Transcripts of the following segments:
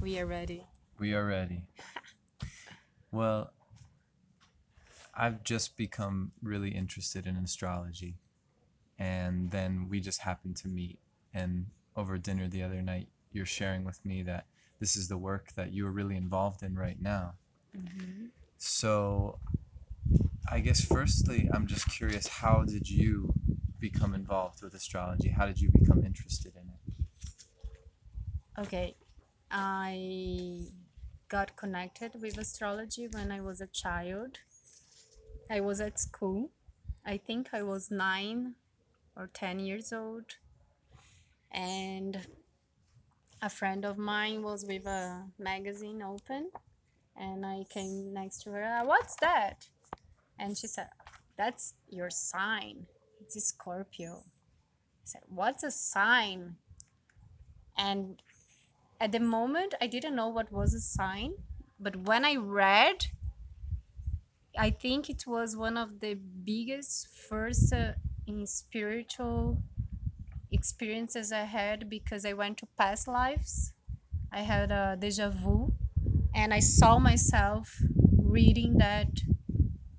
We are ready. We are ready. Well, I've just become really interested in astrology. And then we just happened to meet. And over dinner the other night, you're sharing with me that this is the work that you are really involved in right now. Mhm. So, I guess firstly, I'm just curious how did you become involved with astrology? How did you become interested in it? Okay. I got connected with astrology when I was a child. I was at school. I think I was nine or 10 years old. And a friend of mine was with a magazine open. And I came next to her. "Ah, What's that? And she said, That's your sign. It's a Scorpio. I said, What's a sign? And at the moment, I didn't know what was a sign. But when I read, I think it was one of the biggest first uh, in spiritual experiences I had because I went to past lives. I had a deja vu and I saw myself reading that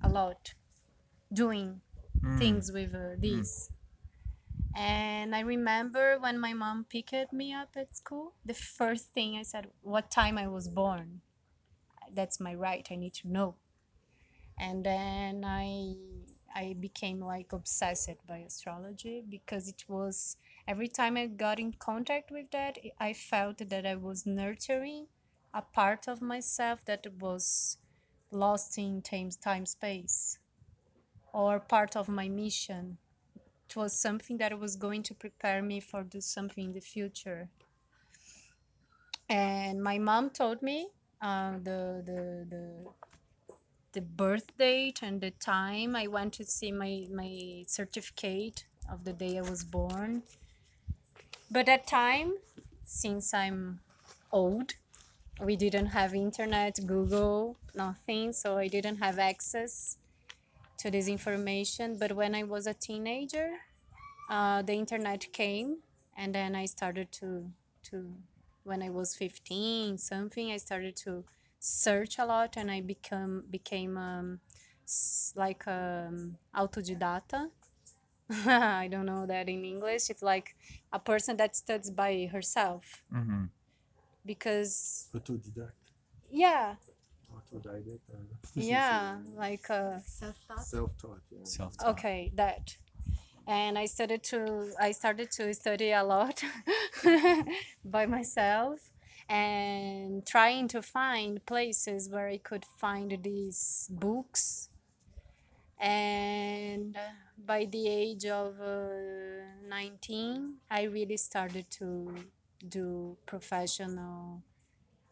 a lot, doing Mm, things with uh, this. And I remember when my mom picked me up at school, the first thing I said, what time I was born. That's my right. I need to know. And then I I became like obsessed by astrology because it was every time I got in contact with that, I felt that I was nurturing a part of myself that was lost in time, time space or part of my mission it was something that was going to prepare me for do something in the future. And my mom told me uh, the, the the the birth date and the time. I went to see my my certificate of the day i was born. But at time since i'm old we didn't have internet google nothing. So i didn't have access to this information but when i was a teenager uh, the internet came and then i started to to when i was 15 something i started to search a lot and i become became um, like um, autodidata i don't know that in english it's like a person that studies by herself Mm-hmm. because Autodidact. yeah Autodidact. uh, yeah like uh, Self-taught. Yeah. Self-taught. okay that and i started to i started to study a lot by myself and trying to find places where i could find these books and by the age of uh, 19 i really started to do professional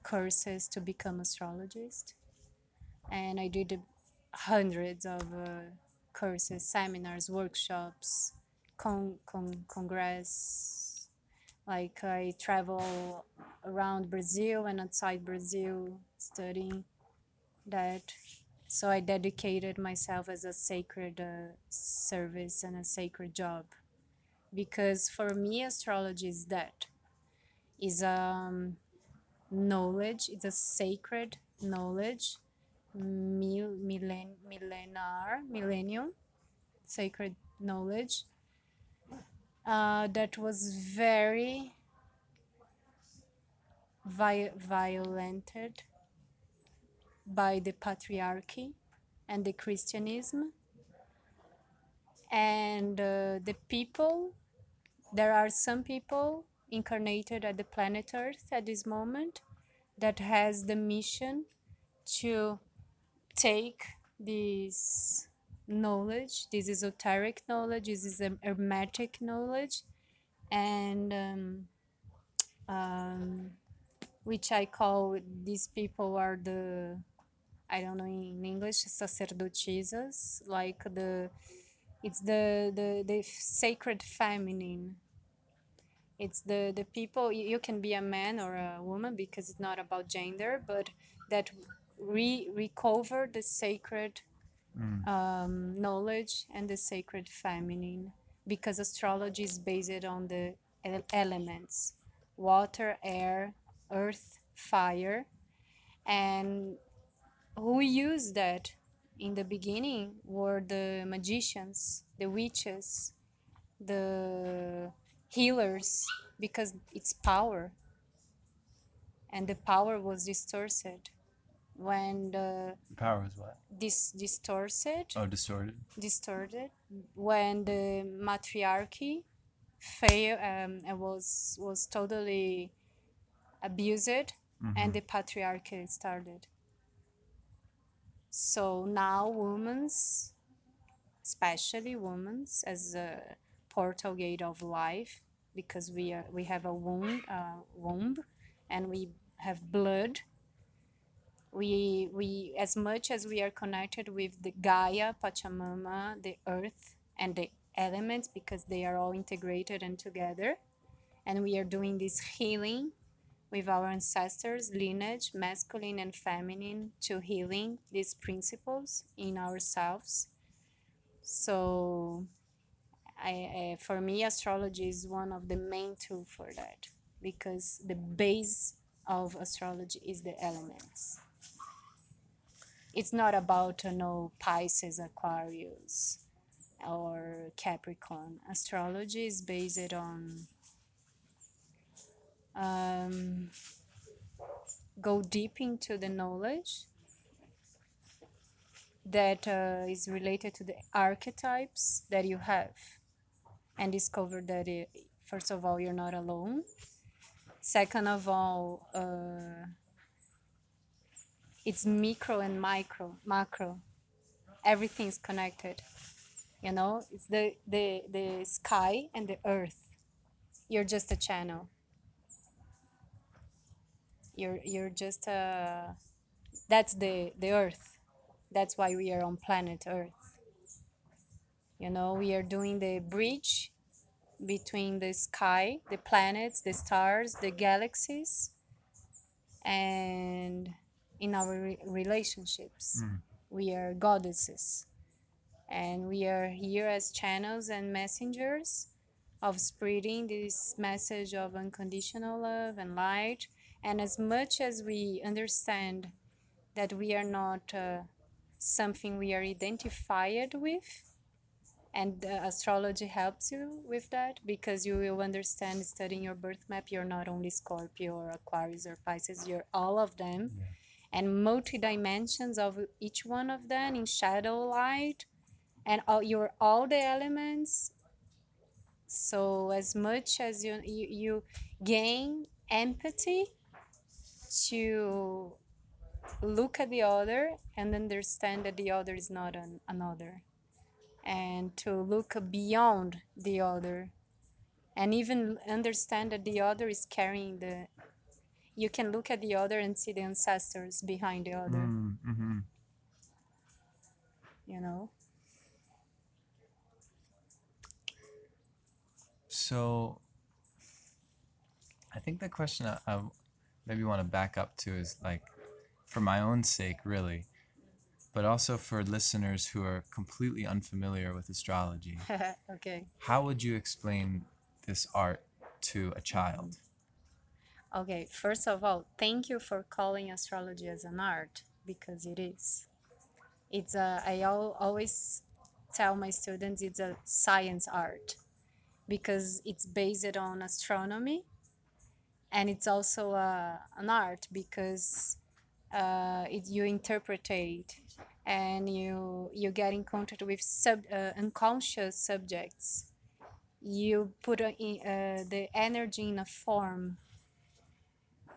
courses to become astrologist and I did hundreds of uh, courses, seminars, workshops, con- con- congress. Like I travel around Brazil and outside Brazil studying that. So I dedicated myself as a sacred uh, service and a sacred job because for me astrology is that is um knowledge it's a sacred knowledge mil, millen, millenar, millennium, sacred knowledge uh, that was very vi- violented by the patriarchy and the Christianism. And uh, the people, there are some people incarnated at the planet Earth at this moment that has the mission to take this knowledge, this esoteric knowledge, this is a hermetic knowledge, and um, um, which I call these people are the I don't know in English sacerdotisas, like the it's the the the sacred feminine. It's the the people you you can be a man or a woman because it's not about gender, but that re recover the sacred Mm. um, knowledge and the sacred feminine because astrology is based on the elements water air earth fire. And who used that? In the beginning were the magicians the witches the healers because it's power. And the power was distorted when the Power is what? dis- distorted Oh, distorted. distorted when the matriarchy fail um, and was was totally abused and the patriarchy started so now women's especially women's as a portal gate of life because we are we have a womb uh, womb and we have blood we we as much as we are connected with the gaia pachamama the earth and the elements because they are all integrated and together and we are doing this healing with our ancestors lineage masculine and feminine to healing these principles in ourselves. So I, I for me astrology is one of the main tool for that because the base of astrology is the elements it's not about you know pisces aquarius or capricorn. Astrology is based on um, go deep into the knowledge that uh, is related to the archetypes that you have and discover that it, first of all you're not alone. Second of all uh, it's micro and micro macro. Everything's connected you know? It's the the the sky and the earth. You're just a channel. You're you're just a that's the the earth. That's why we are on planet earth. You know we are doing the bridge between the sky the planets the stars the galaxies and in our re- relationships. We are goddesses and we are here as channels and messengers of spreading this message of unconditional love and light. And as much as we understand that we are not uh, something we are identified with and uh, astrology helps you with that because you will understand studying your birth map you're not only scorpio or aquarius or pisces you're all of them and multi dimensions of each one of them in shadow light and all, you're all the elements. So as much as you you, you gain empathy to look at the other and understand that the other is not an, another and to look beyond the other and even understand that the other is carrying the you can look at the other and see the ancestors behind the other Mm-hmm. you know So, I think the question I, I maybe want to back up to is like, for my own sake, really, but also for listeners who are completely unfamiliar with astrology. okay How would you explain this art to a child? Okay first of all thank you for calling astrology as an art because it is. It's a i al- always tell my students it's a science art because it's based on astronomy and it's also uh, an art because uh, it, you interpretate and you you get in contact with sub uh, unconscious subjects. You put a, uh, the energy in a form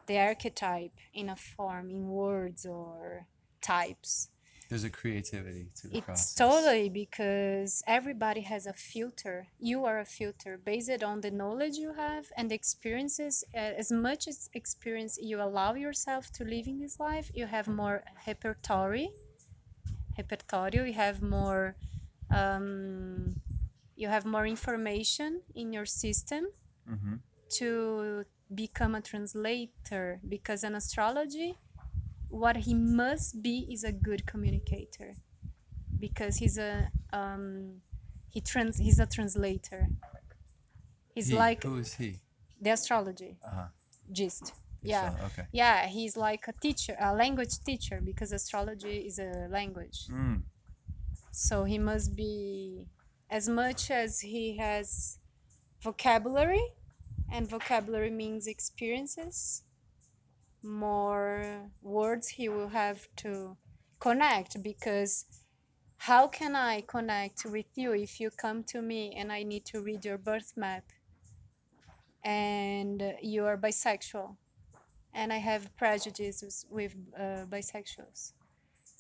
the archetype in a form in words or types There's a creativity to the it's process. totally because everybody has a filter. You are a filter based on the knowledge you have and the experiences. As much as experience you allow yourself to live in this life, you have more repertory. Repertory. You have more. Um, you have more information in your system Mm-hmm. to become a translator because an astrology what he must be is a good communicator because he's a um, he trans he's a translator. He's He. like Who is he? the astrology Uh-huh. gist. Yeah. So, okay. Yeah, he's like a teacher, a language teacher, because astrology is a language. Mm. So he must be, as much as he has vocabulary, and vocabulary means experiences, more words he will have to connect because how can I connect with you if you come to me and I need to read your birth map? And you are bisexual. And I have prejudices with uh, bisexuals?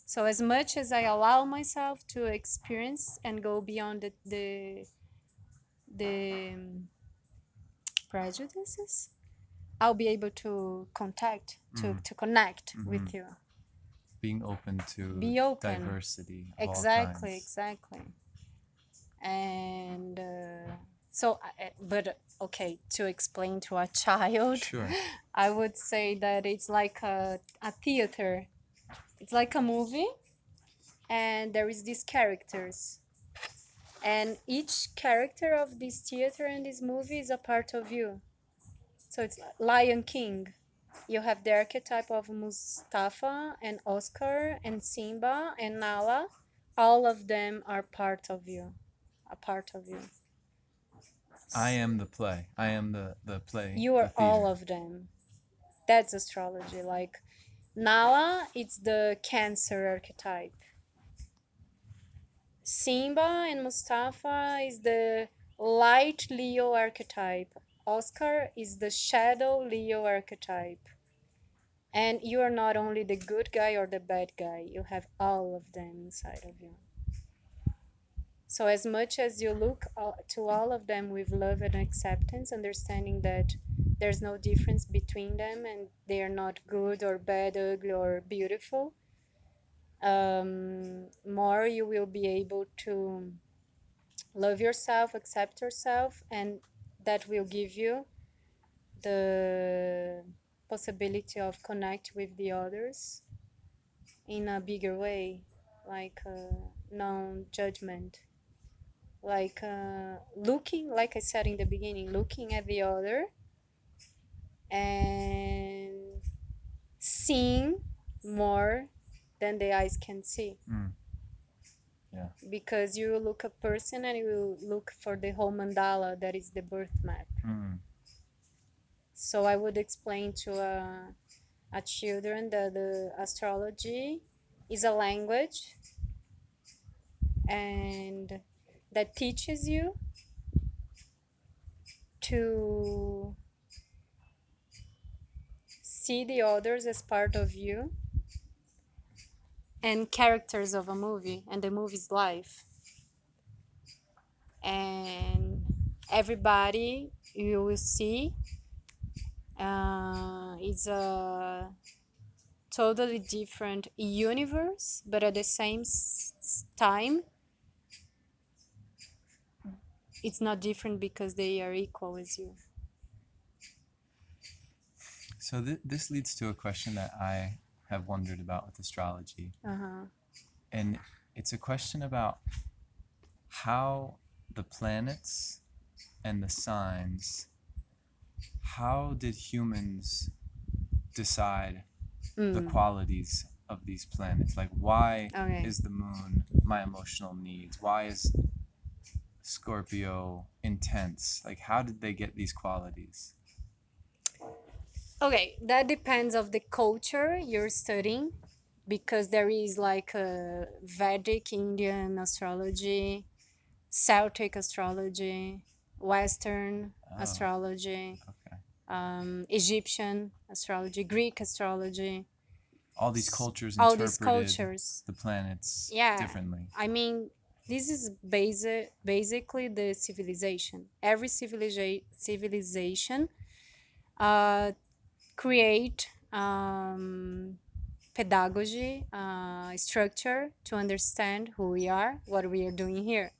So as much as I allow myself to experience and go beyond the the, the prejudices, I'll be able to contact to, Mm. to connect Mhm. with you. Being open to Be open. diversity of exactly kinds. exactly and uh, so I- I- but okay to explain to a child Sure. i would say that it's like a, a theater it's like a movie and there is these characters and each character of this theater and this movie is a part of you. So it's lion king. You have the archetype of mustafa and oscar and simba and nala. All of them are part of you a part of you. I am the play. I am the the play. you the are all of them. That's astrology. Like nala it's the cancer archetype simba and mustafa is the light leo archetype. Oscar is the shadow leo archetype. And you are not only the good guy or the bad guy you have all of them inside of you. So as much as you look uh, to all of them with love and acceptance understanding that there's no difference between them and they are not good or bad ugly or beautiful um, more you will be able to love yourself accept yourself and that will give you the possibility of connect with the others in a bigger way like uh, non-judgment. Like uh, looking like i said in the beginning looking at the other and seeing more than the eyes can see Mm. Yeah. because you look a person and you look for the whole mandala that is the birth map Mm. so i would explain to a, a children that the astrology is a language and that teaches you to see the others as part of you and characters of a movie and the movie's life. And everybody you will see uh, is a totally different universe but at the same s- time it's not different because they are equal as you. So th- this leads to a question that I have wondered about with astrology, uh-huh. and it's a question about how the planets and the signs. How did humans decide the Mm, qualities of these planets? Like, why okay is the moon my emotional needs? Why is Scorpio intense? Like, how did they get these qualities? Okay that depends of the culture you're studying because there is like a vedic indian astrology celtic astrology western Oh, astrology okay. um, egyptian astrology greek astrology All these cultures all these interpreted cultures the planets yeah differently. i mean this is basic basically the civilization every civiliza- civilization uh, create um, pedagogy uh, structure to understand who we are what we are doing here.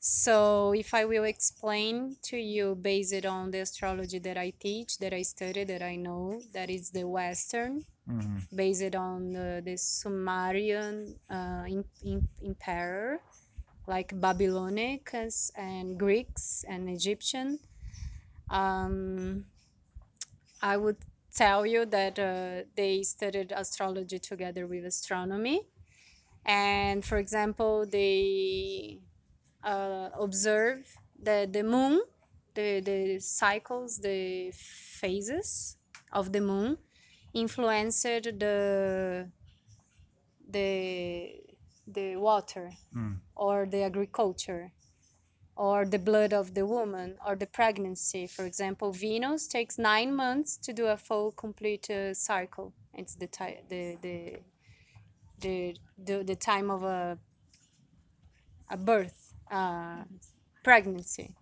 So if i will explain to you based on the astrology that i teach that i study that i know that is the western hmm based on the, the sumerian uh, in, in, emperor like babylonics and greeks and egyptian um, I would tell you that uh, they studied astrology together with astronomy. And for example, they uh, observe the, the moon, the, the cycles, the phases of the moon influenced the the the water Mm. or the agriculture or the blood of the woman or the pregnancy. For example, Venus takes nine months to do a full complete uh, cycle. It's the, ti- the, the, the, the, the time of a, a birth, uh, pregnancy.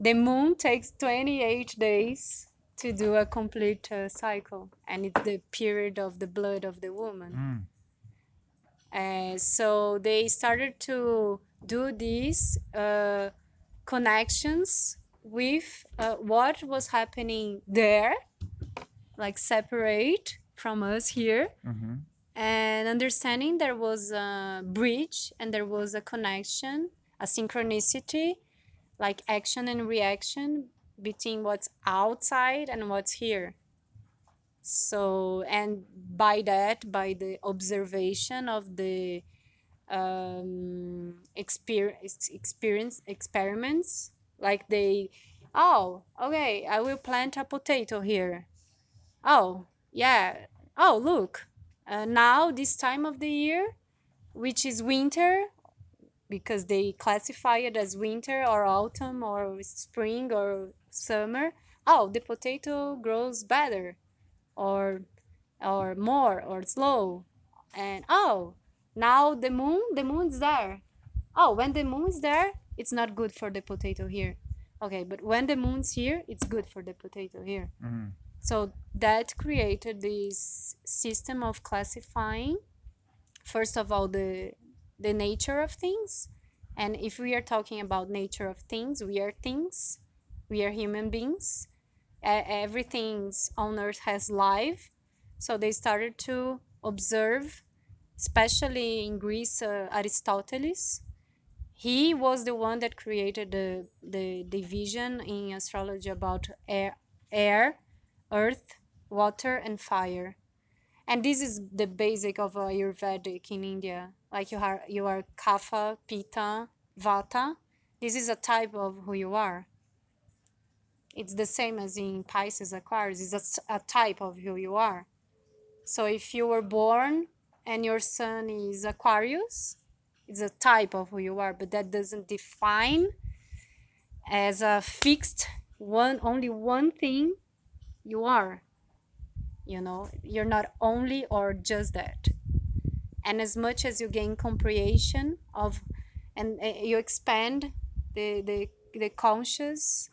The moon takes 28 days to do a complete uh, cycle, and it's the period of the blood of the woman. Mm. Uh, so they started to do these uh, connections with uh, what was happening there, like separate from us here, Mm-hmm. and understanding there was a bridge and there was a connection, a synchronicity, like action and reaction between what's outside and what's here. So, and by that, by the observation of the um, experience, experience experiments, like they, oh, okay, I will plant a potato here. Oh, yeah. Oh, look, uh, now this time of the year, which is winter, because they classify it as winter or autumn or spring or summer. Oh, the potato grows better or or more or slow. And oh, now the moon, the moon's there. Oh, when the moon's there, it's not good for the potato here. Okay, but when the moon's here, it's good for the potato here. Mm-hmm. So that created this system of classifying first of all the the nature of things and if we are talking about nature of things we are things we are human beings everything's on earth has life so they started to observe especially in greece uh, aristoteles he was the one that created the the division in astrology about air air earth water and fire. And this is the basic of ayurvedic in india. Like you are you are kapha pitta vata. This is a type of who you are. It's the same as in pisces aquarius. It's a type of who you are. So if you were born and your sun is aquarius. It's a type of who you are but that doesn't define as a fixed one only one thing you are. You know you're not only or just that. And as much as you gain comprehension of and uh, you expand the, the the conscious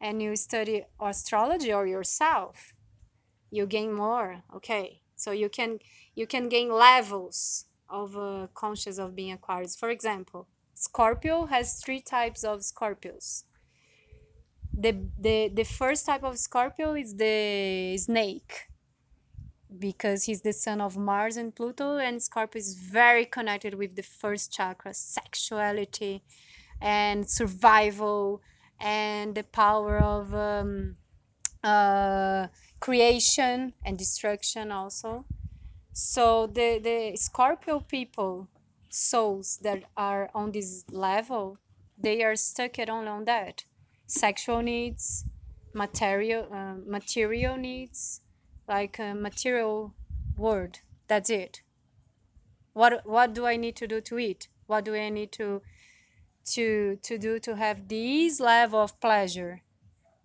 and you study astrology or yourself you gain more okay so you can you can gain levels of uh, conscious of being aquarius. For example scorpio has three types of scorpios. The the the first type of scorpio is the snake because he's the son of Mars and Pluto, and Scorpio is very connected with the first chakra, sexuality and survival, and the power of um, uh, creation and destruction also. So the the Scorpio people, souls that are on this level, they are stuck at only on that, sexual needs, material uh, material needs, like a material world. That's it. What what do I need to do to eat? What do I need to to to do to have this level of pleasure?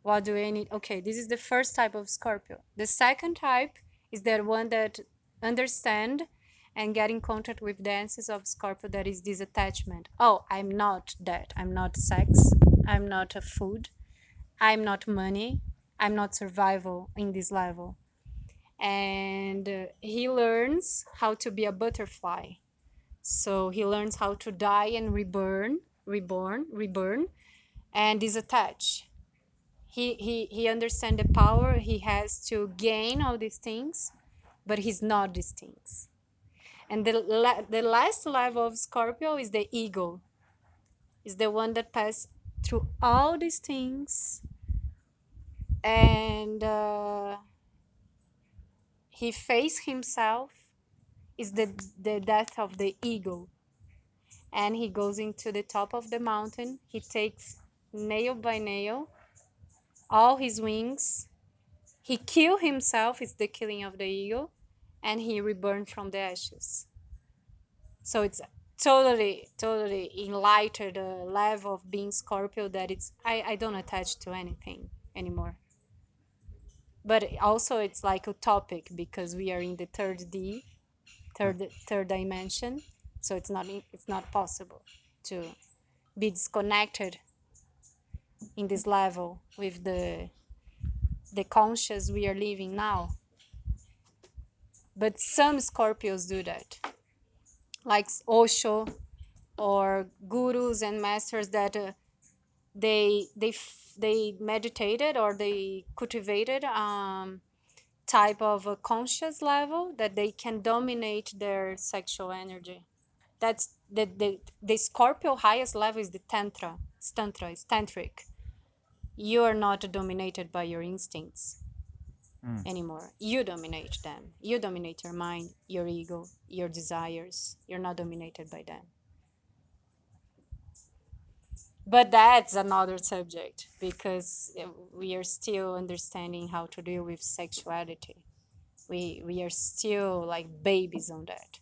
What do I need? Okay, this is the first type of Scorpio. The second type is that one that understand and get in contact with the essence of Scorpio that is this attachment. Oh, I'm not that. I'm not sex. I'm not a food. I'm not money. I'm not survival in this level. And uh, he learns how to be a butterfly. So he learns how to die and reborn, reborn, reborn, and disattach he he he understands the power he has to gain all these things but he's not these things. And the la- the last level of scorpio is the ego. Is the one that pass through all these things. And uh, he face himself is the the death of the eagle and he goes into the top of the mountain. He takes nail by nail all his wings. He killed himself is the killing of the eagle and he reborn from the ashes. So it's totally totally enlightened the level of being scorpio that it's i i don't attach to anything anymore. But also it's like a topic because we are in the third d third third dimension. So it's not it's not possible to be disconnected in this level with the the conscious we are living now. But some scorpios do that. Like osho or gurus and masters that uh, they they they meditated or they cultivated um type of a conscious level that they can dominate their sexual energy. That's the the, the scorpio highest level is the tantra. It's tantra it's tantric you are not dominated by your instincts Mm. anymore. You dominate them. You dominate your mind your ego your desires. You're not dominated by them. But that's another subject because uh, we are still understanding how to deal with sexuality. We we are still like babies on that.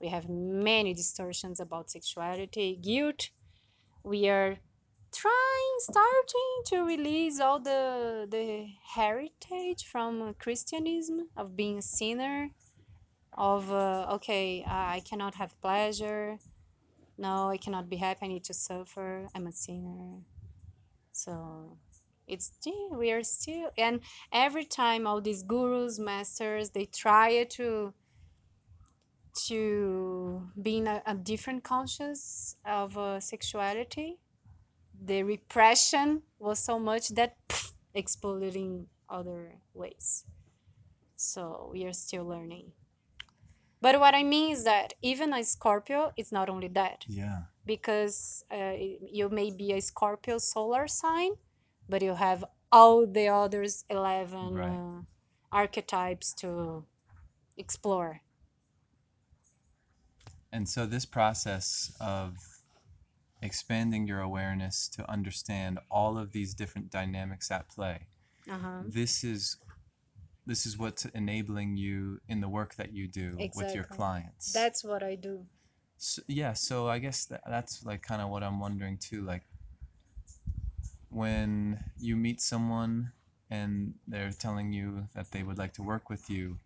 We have many distortions about sexuality. Guilt we are trying starting to release all the the heritage from christianism of being a sinner of uh, okay i cannot have pleasure. No i cannot be happy. I need to suffer. I'm a sinner. So it's we are still and every time all these gurus masters they try to to being a, a different conscious of uh, sexuality the repression was so much that pff, exploded in other ways so we are still learning but what i mean is that even a scorpio it's not only that Yeah. because uh, you may be a scorpio solar sign but you have all the others 11 Right. uh, archetypes to explore And so this process of expanding your awareness to understand all of these different dynamics at play, uh-huh. this is this is what's enabling you in the work that you do with your clients. that's what i do So, yeah, so I guess that, that's like kind of what I'm wondering too. Like when you meet someone and they're telling you that they would like to work with you,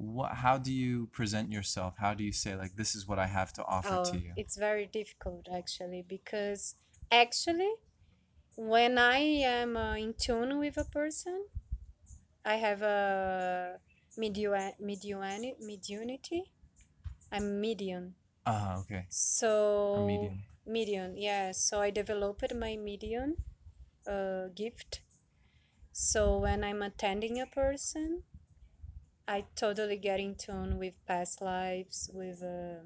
what, how do you present yourself? How do you say like this is what I have to offer Oh, to you? it's very difficult actually because actually when I am uh, in tune with a person, I have a mediu- mediuni- mediunity. I'm medium. Ah, okay. So medium. medium, yeah. So I developed my medium uh, gift. So when I'm attending a person, I totally get in tune with past lives, with uh,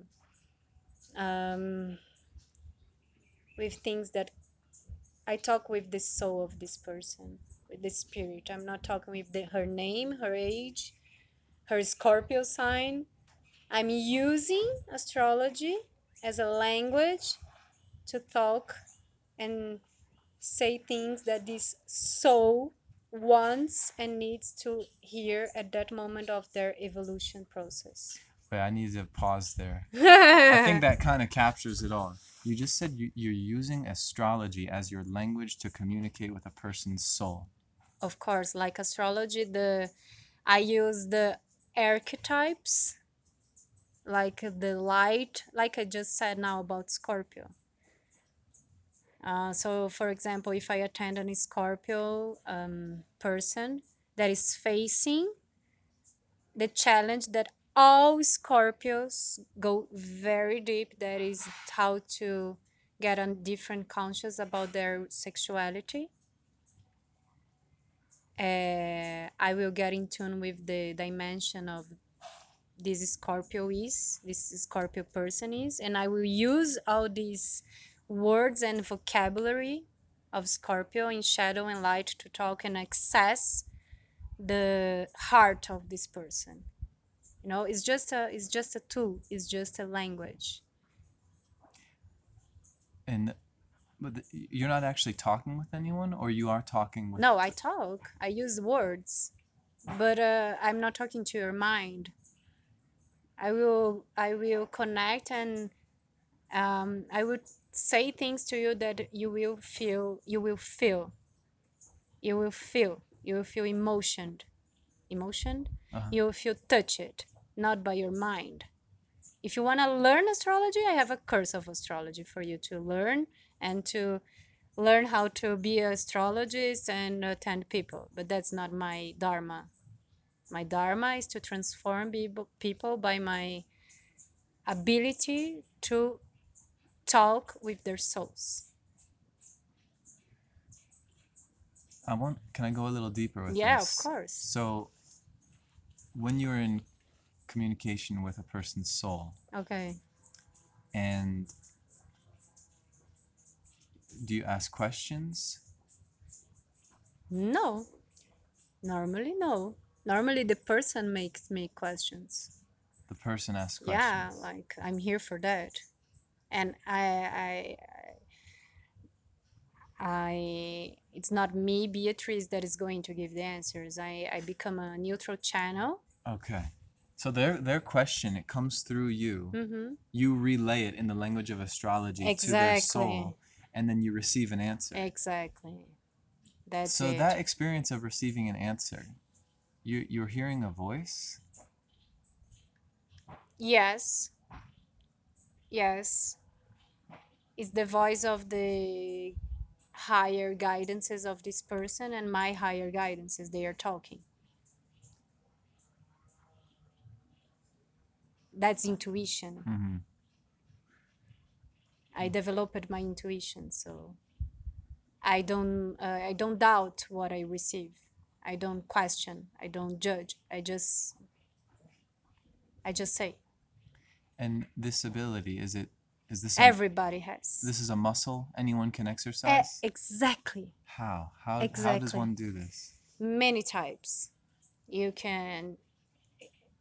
um, with things that I talk with the soul of this person, with the spirit. I'm not talking with the, her name, her age, her Scorpio sign. I'm using astrology as a language to talk and say things that this soul wants and needs to hear at that moment of their evolution process. Wait, I need to pause there. I think that kind of captures it all. You just said you, you're using astrology as your language to communicate with a person's soul. of course, like astrology, the I use the archetypes like the light, like I just said now about Scorpio. Uh, so, for example, if I attend a Scorpio um, person that is facing the challenge that all Scorpios go very deep, that is how to get a different conscious about their sexuality. Uh, I will get in tune with the dimension of this Scorpio is, this Scorpio person is, and I will use all these words and vocabulary of Scorpio in shadow and light to talk and access the heart of this person you know it's just a it's just a tool it's just a language And but you're not actually talking with anyone, or you are talking with. no i talk i use words but uh, i'm not talking to your mind i will i will connect and um, i would say things to you that you will feel you will feel. You will feel you will feel emotioned. Emotioned? Uh-huh. you will feel touched not by your mind. If you want to learn astrology i have a course of astrology for you to learn and to learn how to be an astrologist and attend people but that's not my dharma. My dharma is to transform people people by my ability to talk with their souls I want. Can I go a little deeper with yeah this? Yeah, of course So, when you're in communication with a person's soul, okay and do you ask questions? no normally no normally the person makes me questions The person asks questions. yeah like i'm here for that and i i i it's not me Bellatrix that is going to give the answers i i become a neutral channel Okay. So their their question it comes through you. mm-hmm. You relay it in the language of astrology to their soul, and then you receive an answer. exactly that's so it that experience of receiving an answer, you you're hearing a voice. yes yes it's the voice of the higher guidances of this person and my higher guidances. They are talking. That's intuition. Mm-hmm. i developed my intuition so i don't uh, i don't doubt what i receive. I don't question. I don't judge. I just i just say. And this ability is it is this a, everybody has. this is a muscle anyone can exercise? exactly. How? How how does one do this? many types. You can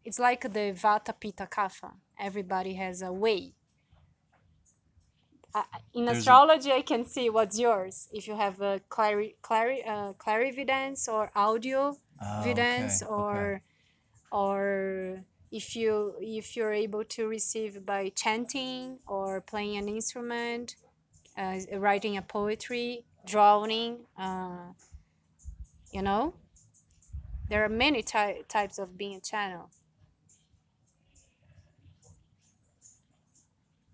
it's like the vata pitta kapha. Everybody has a way. Uh, in There's astrology i can see what's yours. If you have a clari, clari, uh, clarividence or audio Oh, vidence okay, or okay. or if you if you're able to receive by chanting or playing an instrument uh, writing a poetry drawing uh, you know there are many ty- types of being a channel.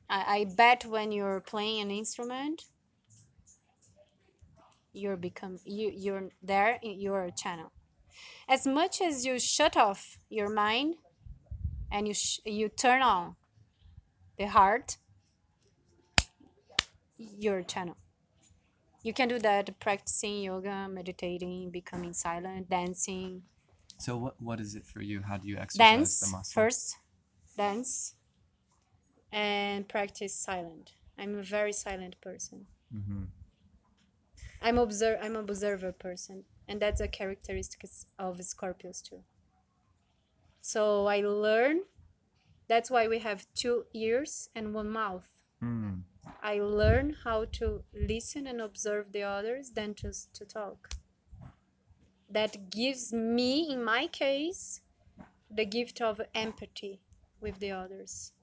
I, I bet when you're playing an instrument you're become you you're there you're a channel. As much as you shut off your mind and you sh- you turn on the heart you're channel you can do that practicing yoga meditating becoming silent dancing So what what is it for you? How do you exercise dance the muscle? first dance and practice silent i'm a very silent person Mm-hmm. i'm observe i'm an observer person and that's a characteristic of scorpios too so i learn that's why we have two ears and one mouth Mm. i learn how to listen and observe the others than to, to talk that gives me in my case the gift of empathy with the others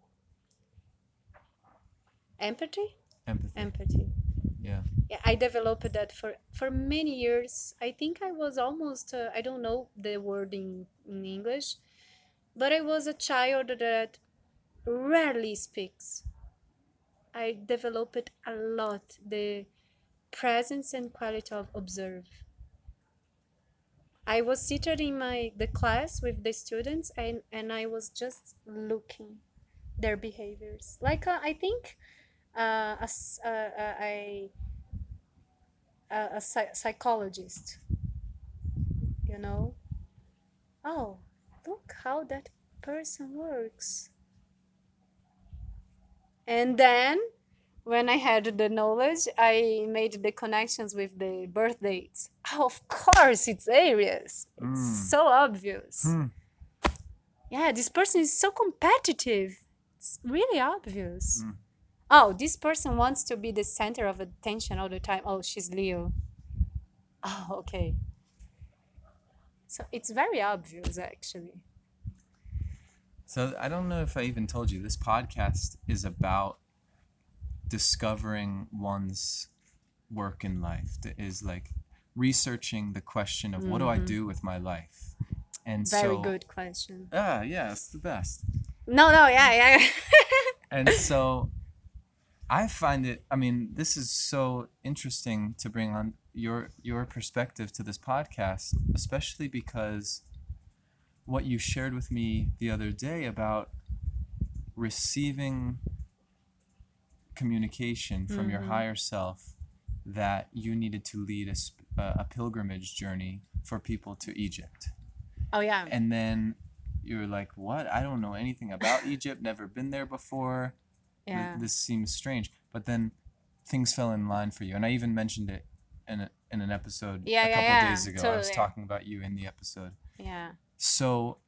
empathy Empathy. empathy yeah. yeah, I developed that for for many years. I think I was almost uh, I don't know the word in, in English, but I was a child that rarely speaks. I developed a lot the presence and quality of observe. I was seated in my the class with the students and and I was just looking their behaviors. Like uh, I think uh, as uh, uh, a, a psy- psychologist you know oh look how that person works and then when I had the knowledge, I made the connections with the birth dates. Oh, of course, it's Aries. It's Mm. so obvious. Hmm. Yeah, this person is so competitive. It's really obvious. Mm. Oh, this person wants to be the center of attention all the time. Oh, she's Leo. Oh, okay. So it's very obvious, actually. So I don't know if I even told you this podcast is about discovering one's work in life. That is like researching the question of what do I Mhm. do with my life? And so, Very so good question. Ah, yeah, it's the best. No, no, yeah, yeah. And so I find it I mean, this is so interesting to bring on your your perspective to this podcast, especially because what you shared with me the other day about receiving communication from your Mhm. higher self that you needed to lead a, a pilgrimage journey for people to Egypt. oh, yeah. And then you're like, "What? I don't know anything about Egypt. Never been there before. Th- Yeah. this seems strange." But then things fell in line for you, and I even mentioned it in a, in an episode Yeah, a yeah, couple yeah, days ago. I was talking about you in the episode. Yeah. So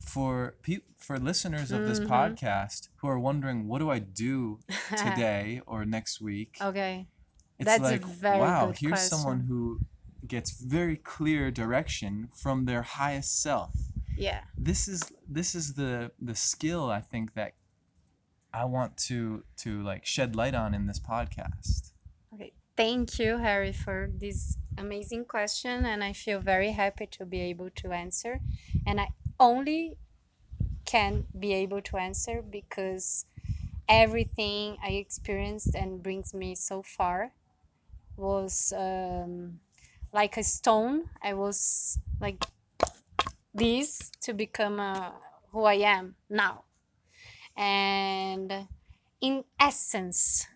for pe- for listeners of this Mhm. podcast who are wondering what do I do today or next week, okay. it's That's a like very wow, here's someone who gets very clear direction from their highest self. Yeah. This is this is the the skill I think that I want to to like shed light on in this podcast. Thank you, Harry, for this amazing question. And I feel very happy to be able to answer. And I only can be able to answer because everything I experienced and brings me so far was um, like a stone. I was like this to become uh, who I am now. And in essence,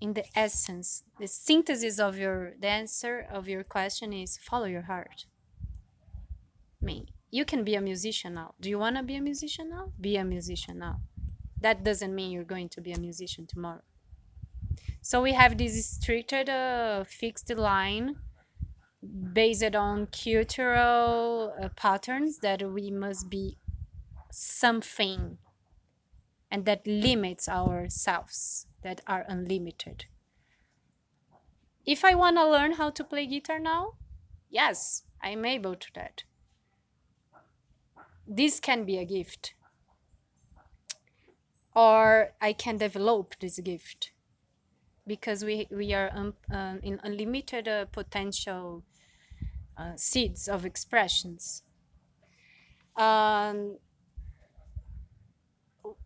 in the essence, the synthesis of your the answer of your question is follow your heart. Mean, you can be a musician now. Do you want to be a musician now? Be a musician now. That doesn't mean you're going to be a musician tomorrow. So we have this stricted, uh, fixed line based on cultural uh, patterns that we must be something and that limits ourselves that are unlimited. If I want to learn how to play guitar now, yes, I'm able to that. This can be a gift. Or I can develop this gift because we, we are um, um, in unlimited uh, potential uh, seeds of expressions. Um,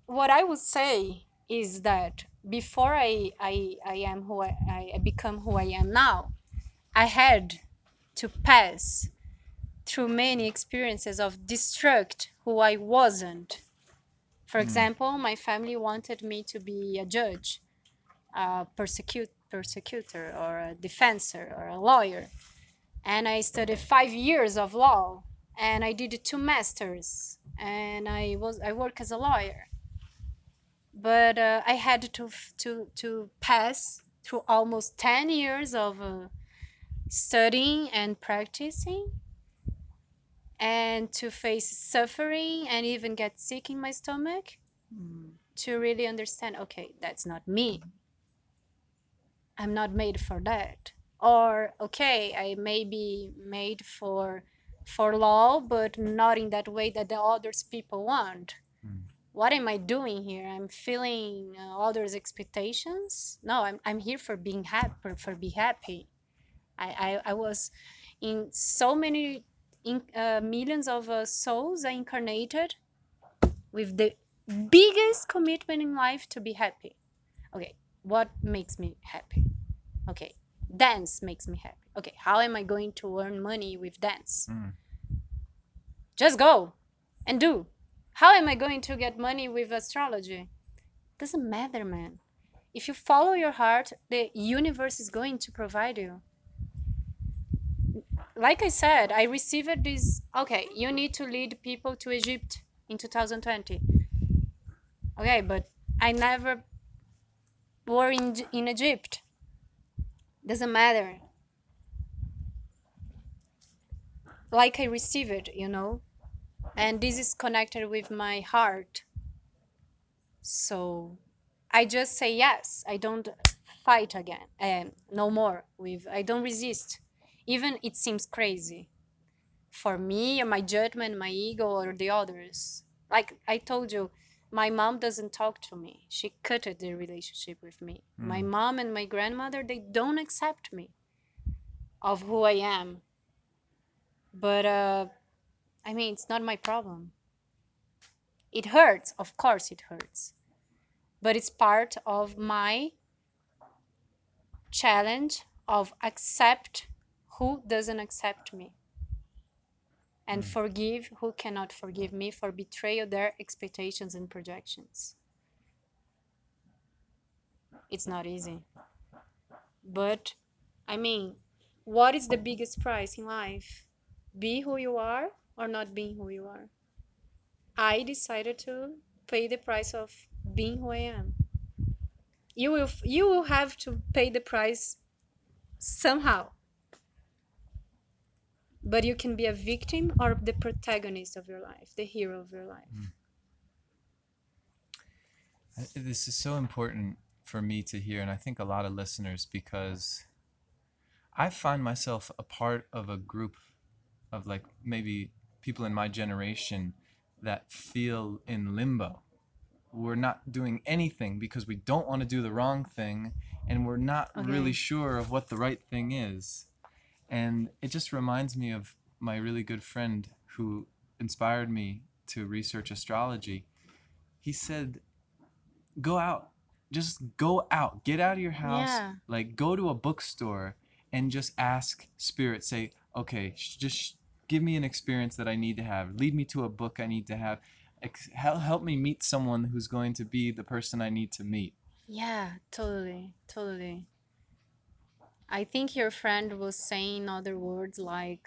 what I would say is that before I, I, I am who I, I become who I am now, I had to pass through many experiences of destruct who I wasn't. For Mm. example, my family wanted me to be a judge, a persecute, persecutor, or a defensor, or a lawyer. And I studied five years of law, and I did two masters, and I was I work as a lawyer. But uh, I had to to to pass through almost ten years of uh, studying and practicing and to face suffering and even get sick in my stomach to really understand okay that's not me. I'm not made for that. Or okay i may be made for for law but not in that way that the others people want. Mm. What am i doing here i'm feeling uh, others expectations no i'm, I'm here for being happy for be happy I, I, I was in so many in, uh, millions of uh, souls I incarnated with the biggest commitment in life to be happy. Okay, what makes me happy? Okay, dance makes me happy. Okay, how am I going to earn money with dance? Mm. Just go and do. How am I going to get money with astrology? Doesn't matter, man. If you follow your heart, the universe is going to provide you. like I said, I received this. Okay, you need to lead people to Egypt in 2020. Okay, but I never were in, in Egypt. Doesn't matter. Like I received, it, you know? And this is connected with my heart. So I just say yes. I don't fight again. And no more with I don't resist. Even it seems crazy for me or my judgment, my ego or the others. Like I told you, my mom doesn't talk to me. She cut the relationship with me. My Mm. mom and my grandmother, they don't accept me of who I am. But uh I mean, it's not my problem. It hurts, of course it hurts. But it's part of my challenge of accept who doesn't accept me and Mm. forgive who cannot forgive me for betrayal their expectations and projections it's not easy but i mean what is the biggest price in life be who you are or not being who you are. I decided to pay the price of being who i am. You will you will have to pay the price somehow. But you can be a victim or the protagonist of your life the hero of your life. Hmm. I- This is so important for me to hear, and I think a lot of listeners, because I find myself a part of a group of like maybe people in my generation that feel in limbo. We're not doing anything because we don't want to do the wrong thing, and we're not really sure of what the right thing is. And it just reminds me of my really good friend who inspired me to research astrology. He said, Go out. Just go out. Get out of your house. Yeah. Like, go to a bookstore and just ask Spirit, say, Okay, just give me an experience that I need to have. Lead me to a book I need to have. Help me meet someone who's going to be the person I need to meet. Yeah, totally, totally. I think your friend was saying other words like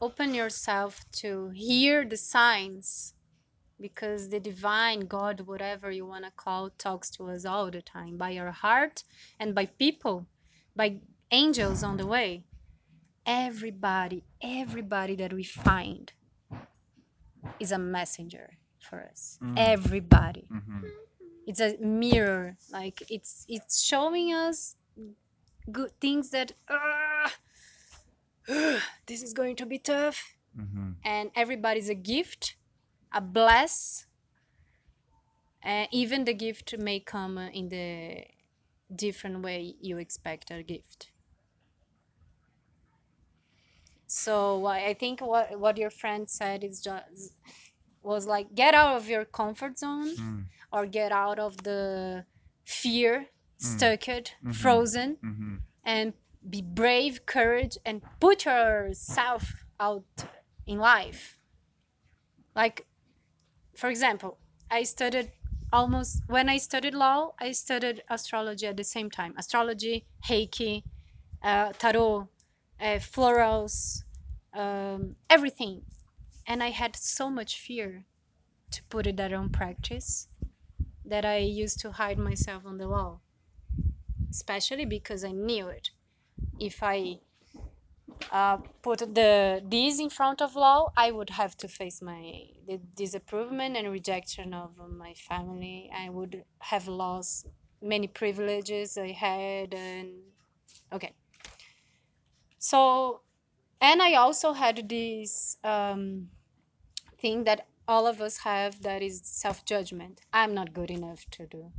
open yourself to hear the signs because the divine God, whatever you want to call, talks to us all the time by our heart and by people, by angels on the way. Everybody, everybody that we find is a messenger for us. Mm. Everybody. hmm It's a mirror. Like it's it's showing us good things that "Ah, this is going to be tough hmm and everybody's a gift a bless and even the gift may come uh, in the different way you expect a gift so i I think what what your friend said is just was like get out of your comfort zone Mm. or get out of the fear Mm. stuck Mhm. frozen hmm and be brave, courage, and put yourself out in life. Like, for example, I studied almost when I studied law, I studied astrology at the same time. Astrology, Reiki, uh, tarot, uh, florals, um, everything. And I had so much fear to put it that on practice that I used to hide myself on the wall, especially because I knew it. If I uh, put the this in front of law, I would have to face my the disapproval and rejection of my family. I would have lost many privileges I had, and okay. So, and I also had this um, thing that all of us have that is self judgment. I'm not good enough to do.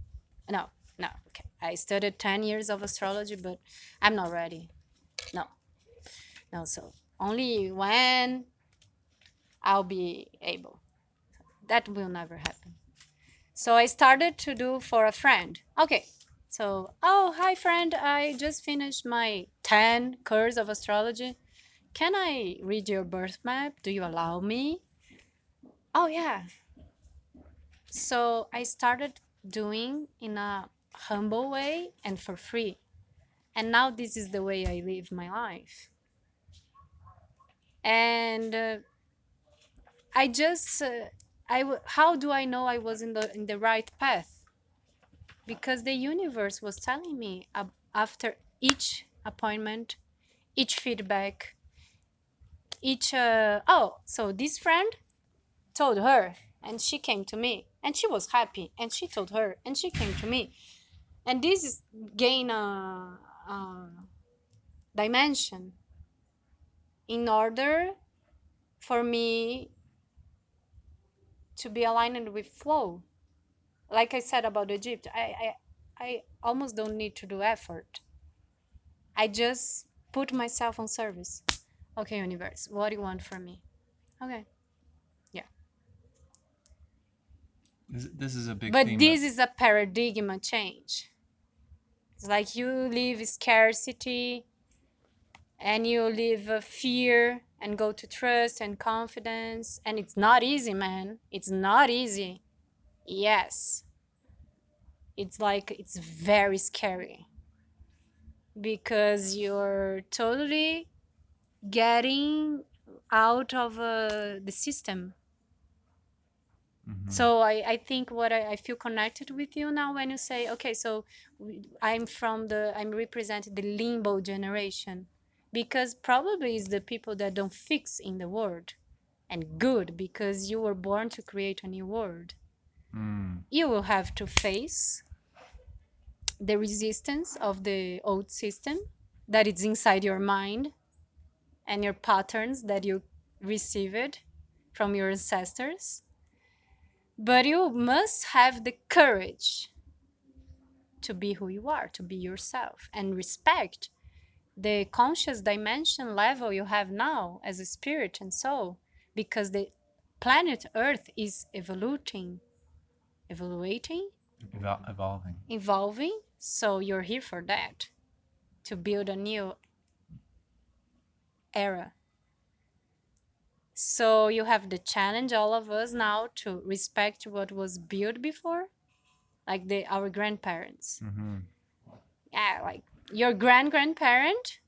No, no. Okay, I studied ten years of astrology, but I'm not ready. No, no. So only when I'll be able. That will never happen. So I started to do for a friend. Okay. So, oh, hi friend, I just finished my 10 course of astrology. Can I read your birth map? Do you allow me? Oh, yeah. So I started doing in a humble way and for free. And now this is the way I live my life. And uh, I just uh, I w- how do I know I was in the in the right path? Because the universe was telling me after each appointment, each feedback, each uh, oh, so this friend told her and she came to me and she was happy and she told her and she came to me. And this is gain a, a dimension in order for me to be aligned with flow like i said about egypt i i, I almost don't need to do effort. I just put myself on service. Okay universe what do you want from me? Okay yeah. This, this is a big but theme. this is a paradigm change. It's like you live scarcity and you live uh, fear and go to trust and confidence and it's not easy man. It's not easy yes. It's like it's very scary. Because you're totally getting out of uh, the system. Mhm. so I, I think what I, I feel connected with you now when you say okay so i'm from the i'm representing the limbo generation. Because probably it's the people that don't fix in the world and good because you were born to create a new world Mm. you will have to face the resistance of the old system that is inside your mind and your patterns that you received from your ancestors but you must have the courage to be who you are to be yourself and respect the conscious dimension level you have now as a spirit and soul because the planet earth is evoluting evaluating Evol- evolving. evolving. So you're here for that to build a new era. So you have the challenge all of us now to respect what was built before? Like the our grandparents. Hmm yeah like your grand grandparent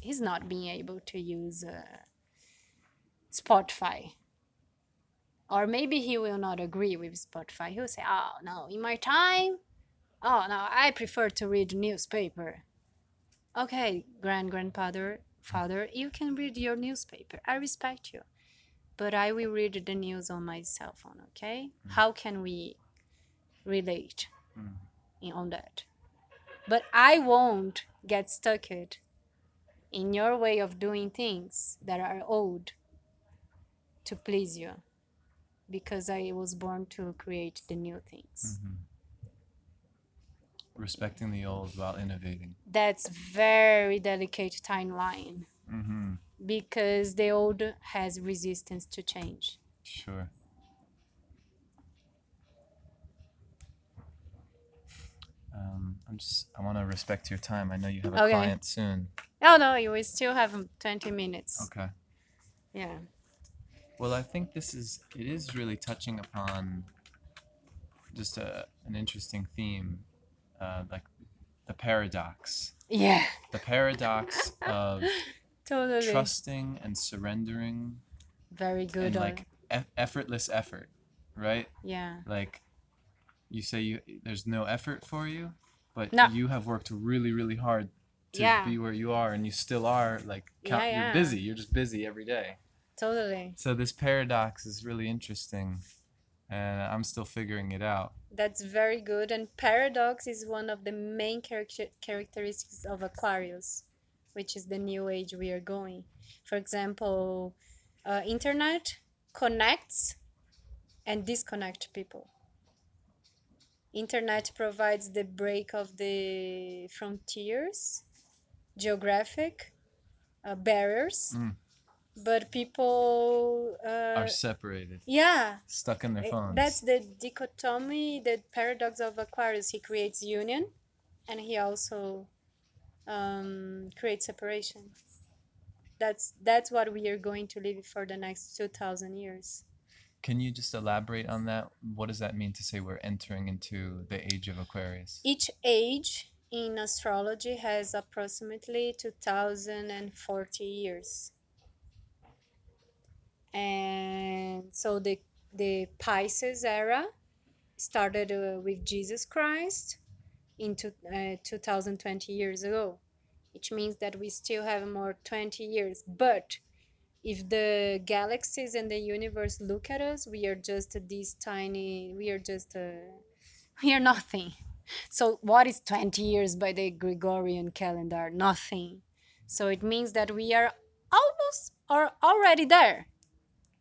he's not being able to use uh, spotify or maybe he will not agree with spotify. He'll say oh no in my time oh no i prefer to read newspaper. Okay grand grandfather father you can read your newspaper. I respect you but i will read the news on my cell phone okay? How can we relate Mm. in, on that? But i won't get stuck it in your way of doing things that are old to please you because i was born to create the new things hmm Respecting the old while innovating. that's very delicate timeline hmm because the old has resistance to change Sure. Um, I'm just. I want to respect your time. I know you have a Okay. client soon. oh no you will still have um, 20 minutes Okay. yeah Well, I think this is. It is really touching upon just a an interesting theme, uh, like the paradox. yeah The paradox of totally trusting and surrendering very good and like eff- effortless effort, right? yeah Like you say you there's no effort for you, but No. you have worked really really hard to Yeah. be where you are and you still are like count, yeah. you're busy. You're just busy every day. Totally So this paradox is really interesting and I'm still figuring it out. That's very good. And paradox is one of the main character- characteristics of Aquarius, which is the new age we are going. For example, uh, internet connects and disconnect people. Internet provides the break of the frontiers, geographic uh, barriers, Mm. But people, uh, are separated, yeah, stuck in their Eh, phones. That's the dichotomy, the paradox of Aquarius. He creates union and he also um, creates separation. That's that's what we are going to live for the next 2000 years. Can you just elaborate on that? What does that mean to say we're entering into the age of Aquarius? Each age in astrology has approximately 2040 years. And so the the Pisces era started uh, with Jesus Christ into uh, 2020 years ago, which means that we still have more 20 years. But if the galaxies and the universe look at us, we are just these tiny. We are just uh, we are nothing. So what is 20 years by the Gregorian calendar? Nothing. So it means that we are almost or already there.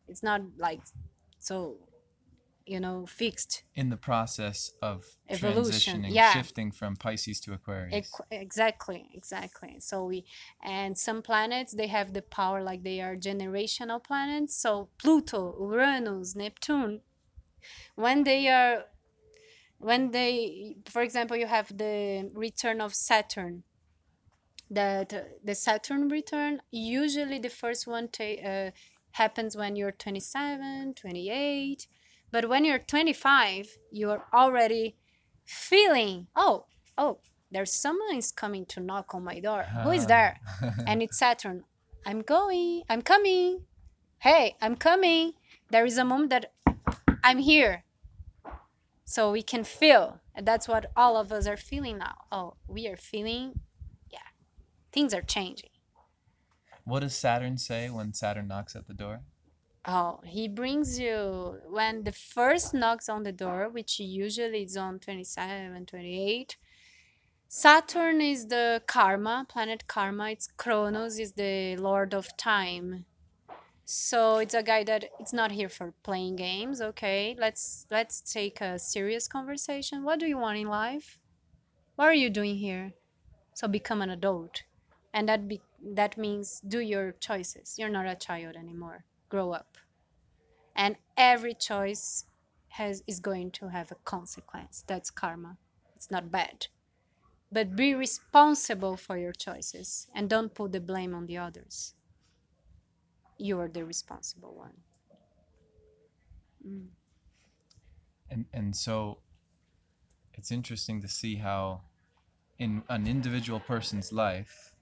It's not like so you know fixed In the process of Evolution, transitioning, yeah. shifting from Pisces to Aquarius. Equ- exactly exactly so we and some planets they have the power like they are generational planets so pluto uranus neptune when they are when they for example you have the return of saturn that the saturn return usually the first one ta- uh, happens when you're 27 28 but when you're 25 you're already feeling oh oh there's someone is coming to knock on my door. Who is there? Ah. And it's saturn. I'm going i'm coming. Hey i'm coming. There is a moment that i'm here. So we can feel. And that's what all of us are feeling now. Oh we are feeling yeah things are changing what does Saturn say when Saturn knocks at the door? oh he brings you when the first knocks on the door which usually is on 27 28 saturn is the karma planet karma. It's Kronos is the lord of time. So it's a guy that it's not here for playing games okay? Let's let's take a serious conversation. What do you want in life? What are you doing here? So become an adult. And that be, that means do your choices. You're not a child anymore. Grow up. And every choice has is going to have a consequence. That's karma. It's not bad. But be responsible for your choices and don't put the blame on the others. You are the responsible one. Mm. and and so it's interesting to see how in an individual person's life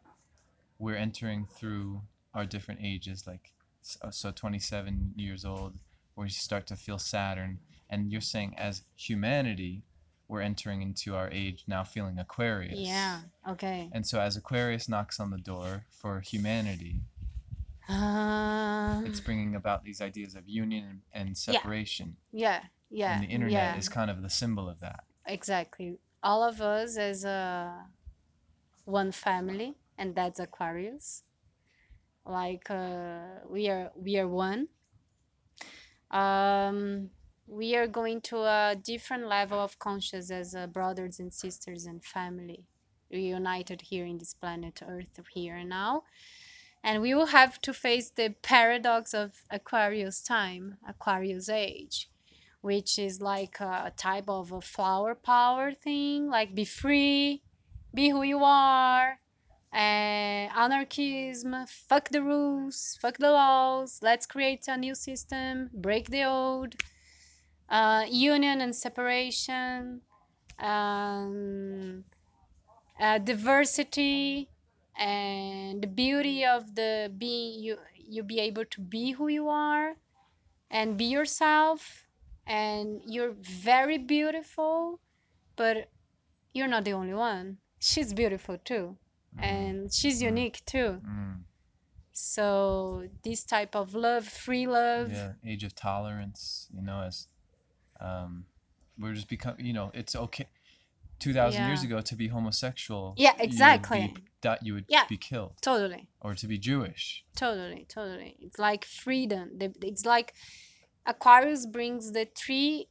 we're entering through our different ages like so, so 27 years old where you start to feel saturn. And you're saying as humanity we're entering into our age now feeling aquarius. Yeah okay. And so as aquarius knocks on the door for humanity um, it's bringing about these ideas of union and Yeah. separation. Yeah yeah and the internet yeah. is kind of the symbol of that. Exactly. All of us as a one family and that's aquarius. Like uh, we are we are one. Um we are going to a different level of conscious as uh, brothers and sisters and family reunited here in this planet earth here and now. And we will have to face the paradox of aquarius time aquarius age which is like a type of a flower power thing like be free be who you are anarchism fuck the rules fuck the laws let's create a new system break the old. Uh, union and separation um, uh, diversity and the beauty of the being you you be able to be who you are and be yourself. And you're very beautiful but you're not the only one. She's beautiful too and she's Mm. unique too. Mm. so this type of love free love yeah age of tolerance you know as um we're just become you know it's okay. 2000 years ago to be homosexual Yeah, you would exactly. be that you would Yeah. be killed. totally. Or to be jewish. Totally totally. It's like freedom. The- it's like aquarius brings the three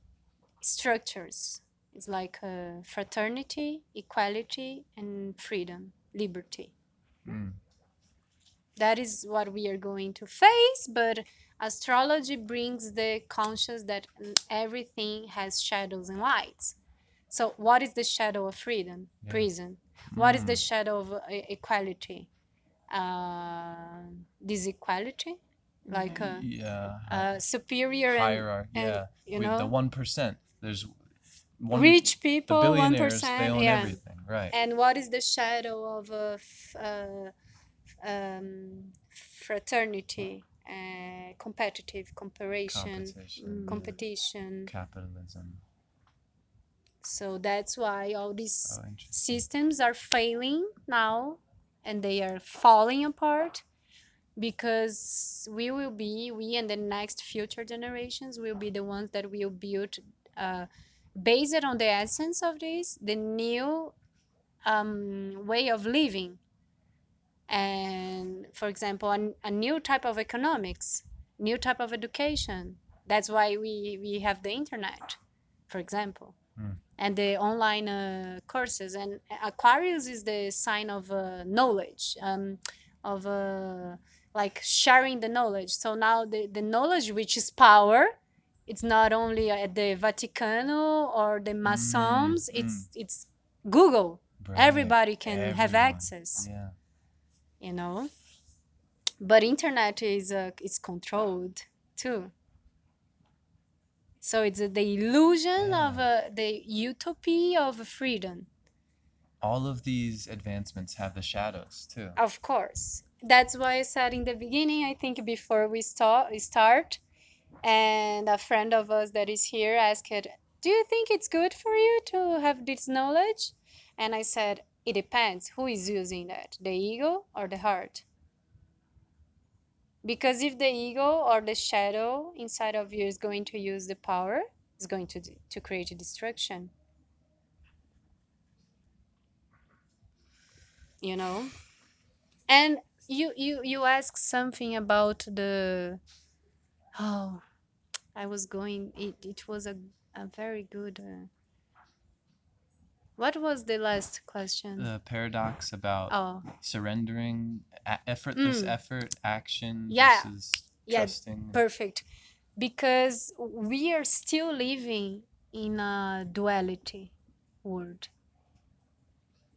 structures. It's like uh, fraternity equality and freedom liberty. Mm. that is what we are going to face but astrology brings the conscious that everything has shadows and lights. So what is the shadow of freedom? Yeah. prison. What is the Mm. shadow of uh, equality? Uh, disequality? Like uh, yeah. uh, superior hierarchy and yeah. you with know? the 1% there's one rich people one percent yeah. everything right. And what is the shadow of a f- uh, um, fraternity uh, competitive comparison Competition, competition. Capitalism. so that's why all these Oh, systems are failing now and they are falling apart because we will be we and the next future generations will be the ones that will build uh, based on the essence of this the new um, way of living. And for example a, a new type of economics new type of education. That's why we we have the internet for example Mm. and the online uh, courses. And aquarius is the sign of uh, knowledge um, of uh, like sharing the knowledge. So now the, the knowledge which is power it's not only at the vaticano or the masons Mm, it's it's google. Right. everybody can have access Yeah. you know? But internet is uh, is controlled too. So it's uh, the illusion of uh, the utopia of freedom. All of these advancements have the shadows too. of course. That's why i said in the beginning i think before we start we start and a friend of us that is here asked do you think it's good for you to have this knowledge? And i said it depends. Who is using that the ego or the heart? Because if the ego or the shadow inside of you is going to use the power it's going to to create destruction. You know? And you you you ask something about the oh i was going it, it was a, a very good uh, what was the last question The paradox about oh surrendering, a- effortless Mm. effort, action Yeah. versus Yeah, trusting. perfect because we are still living in a duality world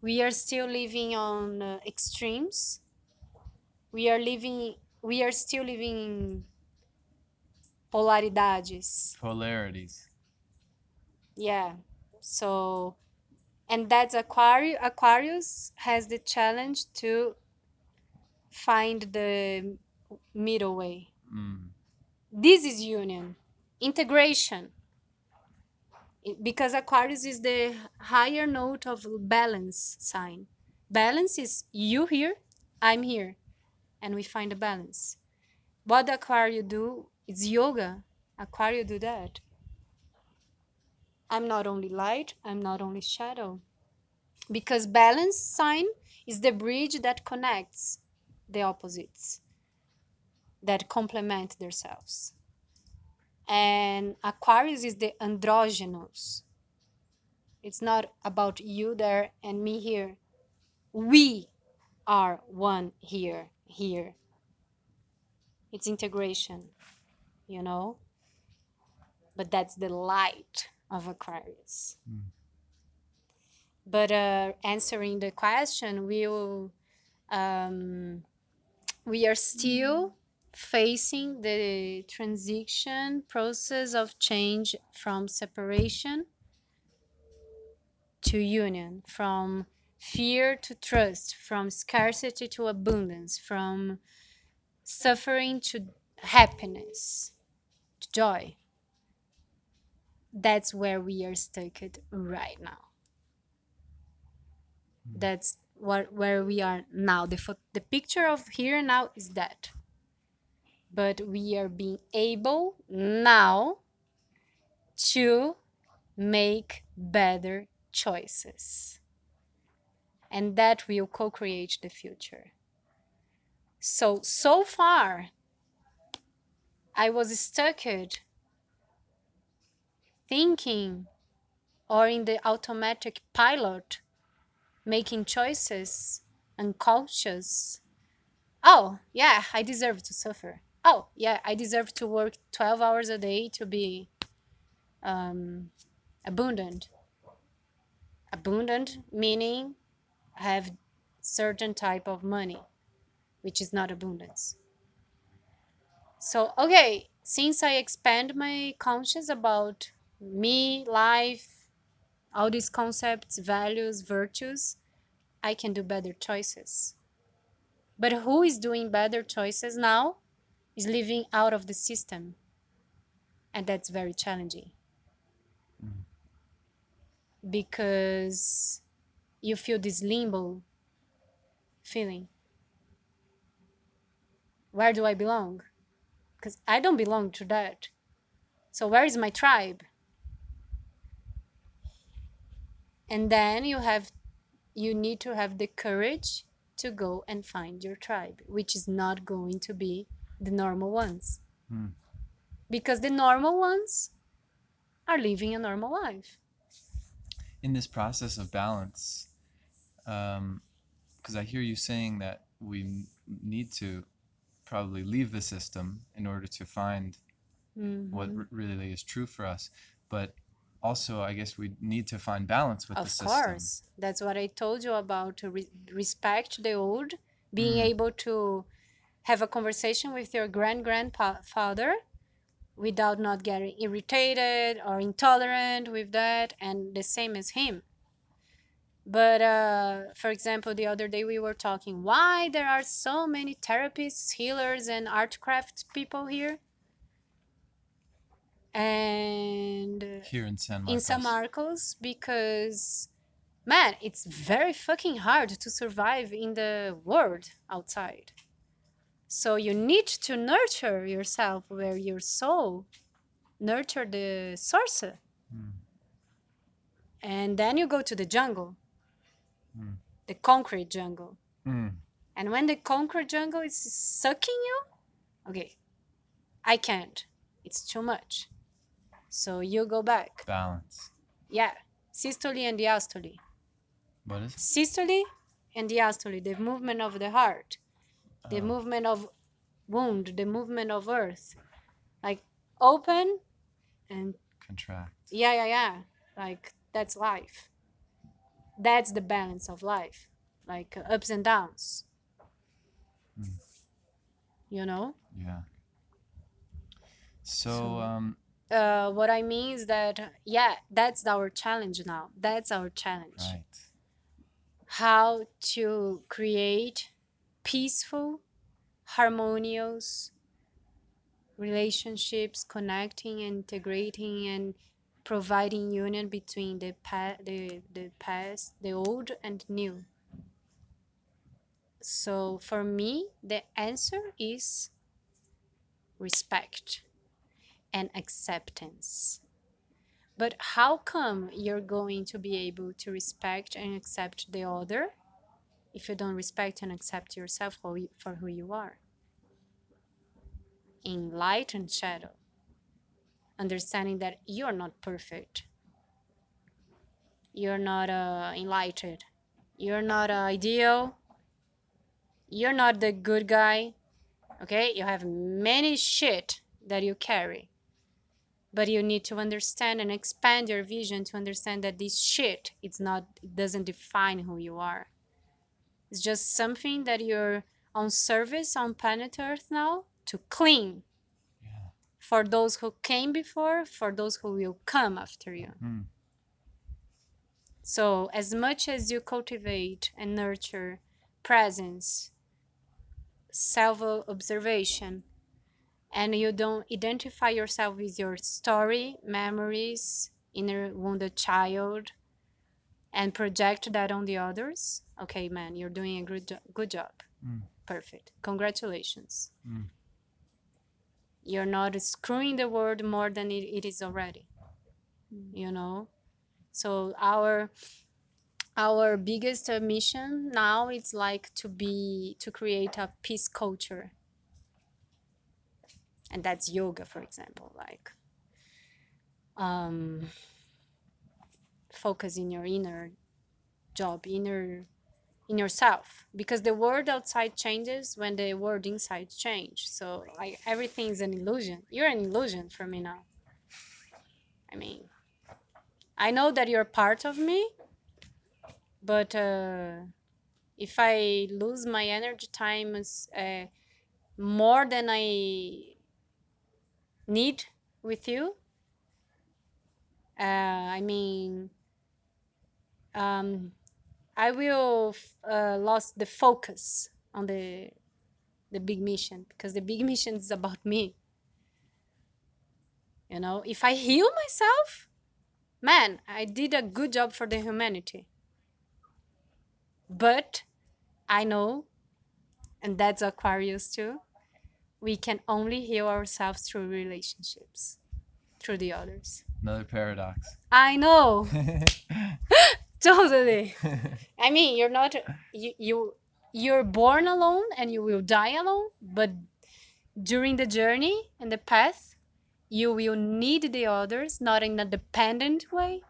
we are still living on uh, extremes we are living we are still living in polaridades Polarities. yeah. So and that's aquarius aquarius has the challenge to find the middle way. Mm. this is union. Integration. Because aquarius is the higher note of balance sign. Balance is you here i'm here and we find a balance. What aquarius do is yoga aquarius do that? I'm not only light i'm not only shadow. Because balance sign is the bridge that connects the opposites that complement themselves. And aquarius is the androgynous. It's not about you there and me here. We are one here here. It's integration you know but that's the light of aquarius Mm. but uh, answering the question we will um, we are still facing the transition process of change from separation to union from fear to trust from scarcity to abundance from suffering to happiness joy. That's where we are stuck at right now. Hmm. That's what where we are now. The pho- the picture of here and now is that. But we are being able now to make better choices. And that will co-create the future. So so far i was stuck thinking or in the automatic pilot making choices unconscious. Oh yeah i deserve to suffer. Oh yeah i deserve to work 12 hours a day to be um, abundant. Abundant meaning have certain type of money which is not abundance so okay since i expand my conscious about me life all these concepts values virtues i can do better choices. But who is doing better choices now is living out of the system. And that's very challenging. Because you feel this limbo feeling. Where do i belong because i don't belong to that. So where is my tribe? And then you have you need to have the courage to go and find your tribe which is not going to be the normal ones. Mm. because the normal ones are living a normal life. In this process of balance, because I hear you saying that we need to probably leave the system in order to find what Mhm. r- really is true for us, but also I guess we need to find balance with the system. of course that's what i told you about re- respect the old being Mm. able to have a conversation with your grand grandfather without not getting irritated or intolerant with that and the same as him but uh, for example the other day we were talking why there are so many therapists healers and art craft people here and Here in San marcos, in. San Marcos because man, it's very fucking hard to survive in the world outside. So you need to nurture yourself where your soul nurture the source. Mm. And then you go to the jungle, Mm. the concrete jungle. Mm. And when the concrete jungle is sucking you, okay, I can't. It's too much. So you go back. Balance. Yeah, systole and diastole. What is? it? Systole and diastole, the movement of the heart, the Oh, movement of wound, the movement of earth. Like open and contract. yeah, yeah, yeah. Like that's life. That's the balance of life. Like uh, ups and downs. Mm. You know? Yeah. So, So- um, Uh, what I mean is that, yeah, that's our challenge now. That's our challenge. right. How to create peaceful, harmonious relationships, connecting, integrating, and providing union between the pa- the the past, the old and new. So for me, the answer is respect and acceptance. But how come you're going to be able to respect and accept the other if you don't respect and accept yourself for for who you are? In light and shadow, understanding that you're not perfect, you're not uh, enlightened, you're not uh, ideal, you're not the good guy, okay? You have many shit that you carry. But you need to understand and expand your vision to understand that this shit it's not it doesn't define who you are. It's just something that you're on service on planet Earth now to clean. For those who came before, for those who will come after you. Mm. So, as much as you cultivate and nurture presence, self observation, and you don't identify yourself with your story, memories, inner wounded child, and project that on the others, okay, man, you're doing a good, jo- good job. Mm. Perfect. Congratulations. Mm. You're not screwing the world more than it, it is already. You know? So, our our biggest mission now is like to be to create a peace culture and that's yoga for example like um focus in your inner job inner in yourself because the world outside changes when the world inside change. So like everything is an illusion. You're an illusion for me now. I mean i know that you're part of me but uh if i lose my energy time uh, more than i need with you uh, i mean um, i will uh, lost the focus on the the big mission because the big mission is about me. You know if i heal myself man i did a good job for the humanity. But i know and that's aquarius too we can only heal ourselves through relationships through the others. Another paradox. i know totally i mean you're not you, you you're born alone and you will die alone but during the journey and the path you will need the others not in a dependent way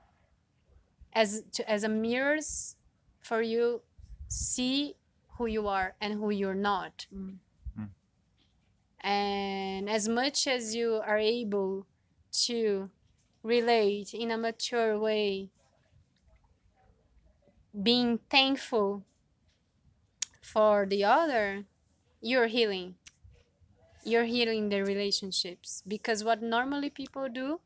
as to, as a mirrors for you see who you are and who you're not Mm. Mm. and as much as you are able to relate in a mature way being thankful for the other you're healing. You're healing the relationships. Because what normally people do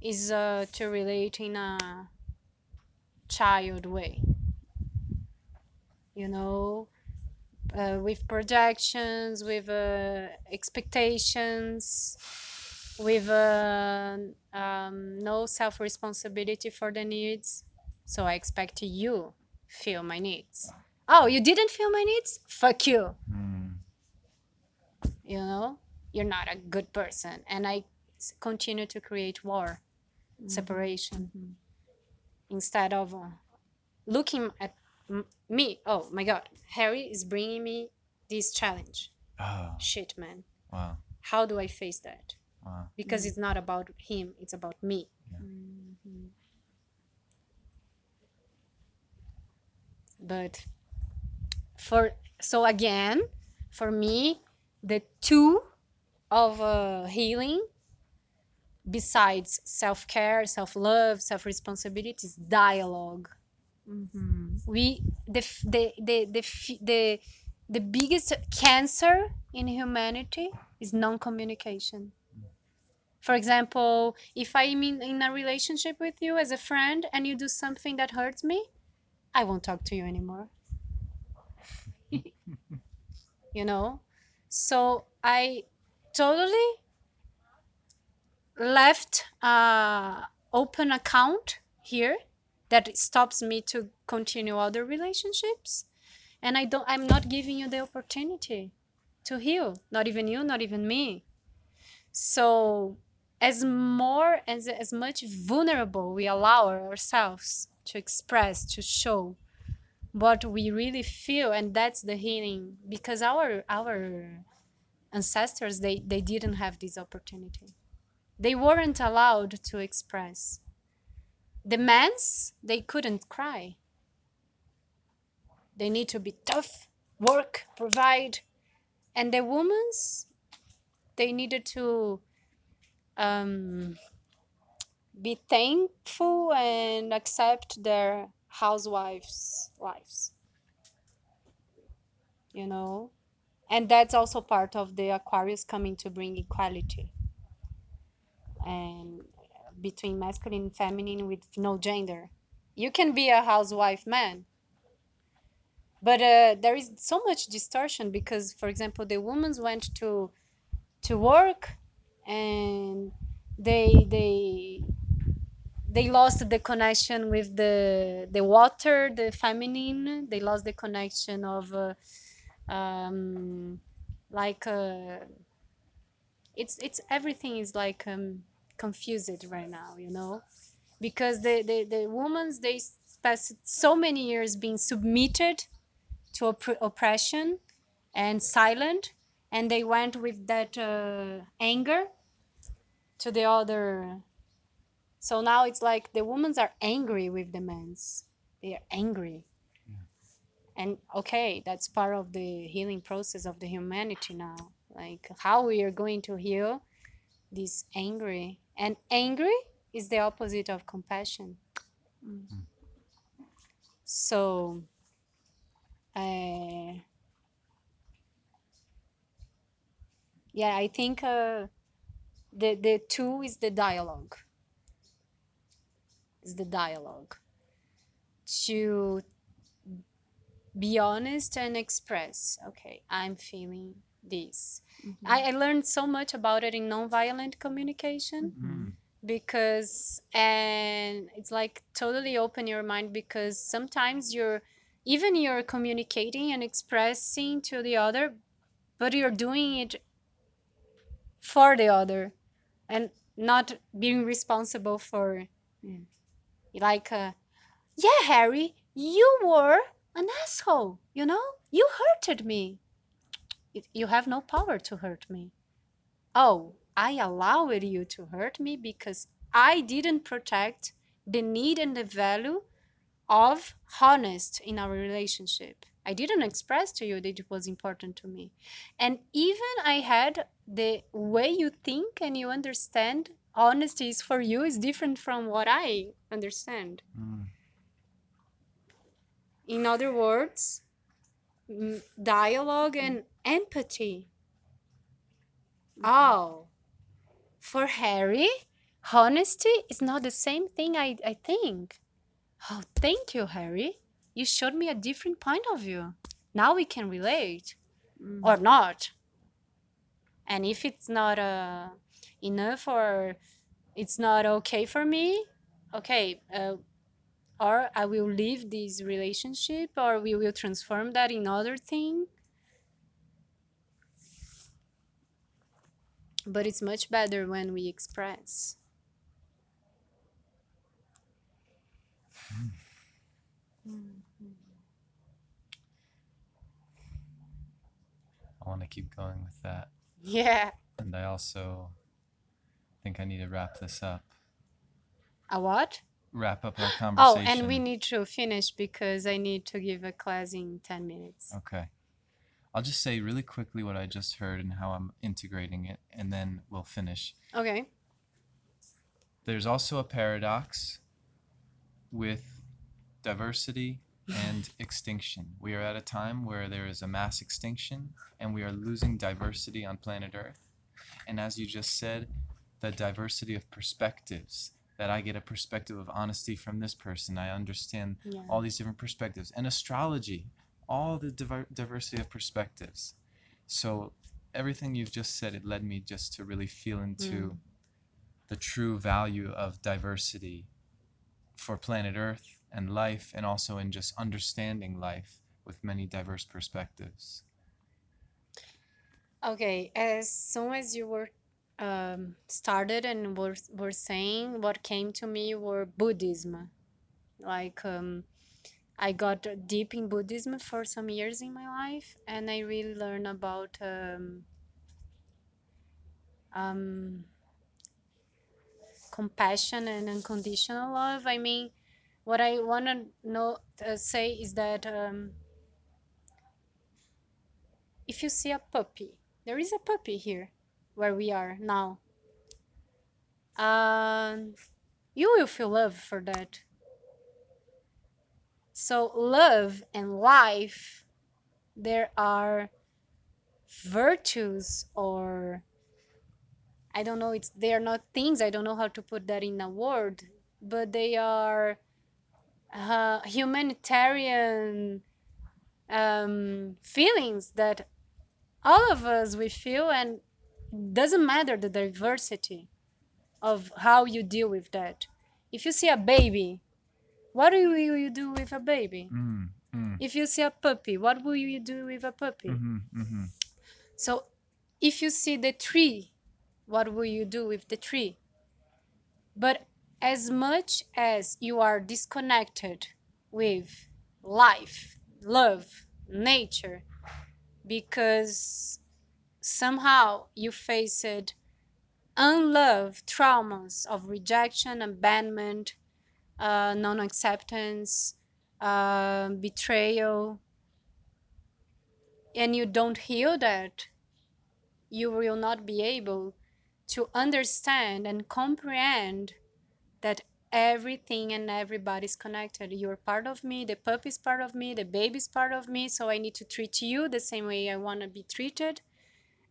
is uh, to relate in a child way. You know uh, with projections with uh, expectations with uh, um, no self responsibility for the needs so i expect you feel my needs oh you didn't feel my needs fuck you Mm. you know you're not a good person and I continue to create war separation Mhm. instead of uh, looking at m- me oh my god harry is bringing me this challenge Oh, shit man wow. how do i face that Wow. because Mm. it's not about him it's about me Mhm. But for so again for me the two of uh, healing besides self-care self-love self-responsibility is dialogue Mhm. we the the the the the, the biggest cancer in humanity is non-communication for example if i'm in, in a relationship with you as a friend and you do something that hurts me i won't talk to you anymore. You know? So i totally left a open account here that stops me to continue other relationships. And i don't i'm not giving you the opportunity to heal. Not even you not even me. So as more as as much vulnerable we allow ourselves to express to show what we really feel and that's the healing because our our ancestors they they didn't have this opportunity. They weren't allowed to express. The men's they couldn't cry. They need to be tough work provide. And the women's they needed to um, be thankful and accept their housewives lives you know? And that's also part of the aquarius coming to bring equality. And between masculine and feminine with no gender. You can be a housewife man but uh, there is so much distortion because for example the women went to to work and they they they lost the connection with the the water the feminine. They lost the connection of uh, um like uh it's it's everything is like um confused right now you know? Because the the, the women's they spent so many years being submitted to opp- oppression and silent and they went with that uh, anger to the other so now it's like the women's are angry with the men's. They are angry. And okay that's part of the healing process of the humanity now. Like how we are going to heal this angry. And angry is the opposite of compassion. Mm. so uh, yeah i think uh, the the two is the dialogue is the dialogue to be honest and express okay i'm feeling this Mhm. I, I learned so much about it in nonviolent communication Mm. because and it's like totally open your mind because sometimes you're even you're communicating and expressing to the other but you're doing it for the other and not being responsible for Yeah. Like uh, yeah harry you were an asshole you know? You hurted me. You have no power to hurt me. Oh i allowed you to hurt me because i didn't protect the need and the value of honest in our relationship. I didn't express to you that it was important to me. And even i had the way you think and you understand honesty is for you is different from what i understand. Mm. in other words mm, dialogue and empathy. Oh for harry honesty is not the same thing i, I think. Oh thank you harry. You showed me a different point of view. Now we can relate. Or Mhm. not. And if it's not uh, enough or it's not okay for me okay uh, or i will leave this relationship or we will transform that in other thing. But it's much better when we express. I want to keep going with that. yeah. And I also think I need to wrap this up. a what Wrap up our conversation. oh and we need to finish because i need to give a class in 10 minutes Okay. I'll just say really quickly what I just heard and how I'm integrating it, and then we'll finish. okay There's also a paradox with diversity and extinction. We are at a time where there is a mass extinction and we are losing diversity on planet Earth. And as you just said, the diversity of perspectives that I get a perspective of honesty from this person. I understand yeah all these different perspectives and astrology, all the diver- diversity of perspectives. So everything you've just said, it led me just to really feel into Mm. the true value of diversity for planet Earth and life, and also in just understanding life with many diverse perspectives. Okay, as soon as you were um, started and were were saying, what came to me were Buddhism. Like um, I got deep in Buddhism for some years in my life, and I really learned about um, um, compassion and unconditional love. I mean, what I want to know uh, say is that um, if you see a puppy, there is a puppy here where we are now. Um, you will feel love for that. So, love and life, there are virtues or I don't know, it's they are not things, I don't know how to put that in a word, but they are uh, humanitarian um, feelings that all of us we feel and doesn't matter the diversity of how you deal with that. If you see a baby, what will you do with a baby? Mm, mm, If you see a puppy, what will you do with a puppy? mm-hmm, mm-hmm. So, if you see the tree, what will you do with the tree? But as much as you are disconnected with life, love, nature, because somehow you faced unloved traumas of rejection, abandonment, uh, non acceptance, uh, betrayal, and you don't heal that, you will not be able to understand and comprehend that everything and everybody is connected. You're part of me, the puppy is part of me, the baby is part of me, so I need to treat you the same way I want to be treated.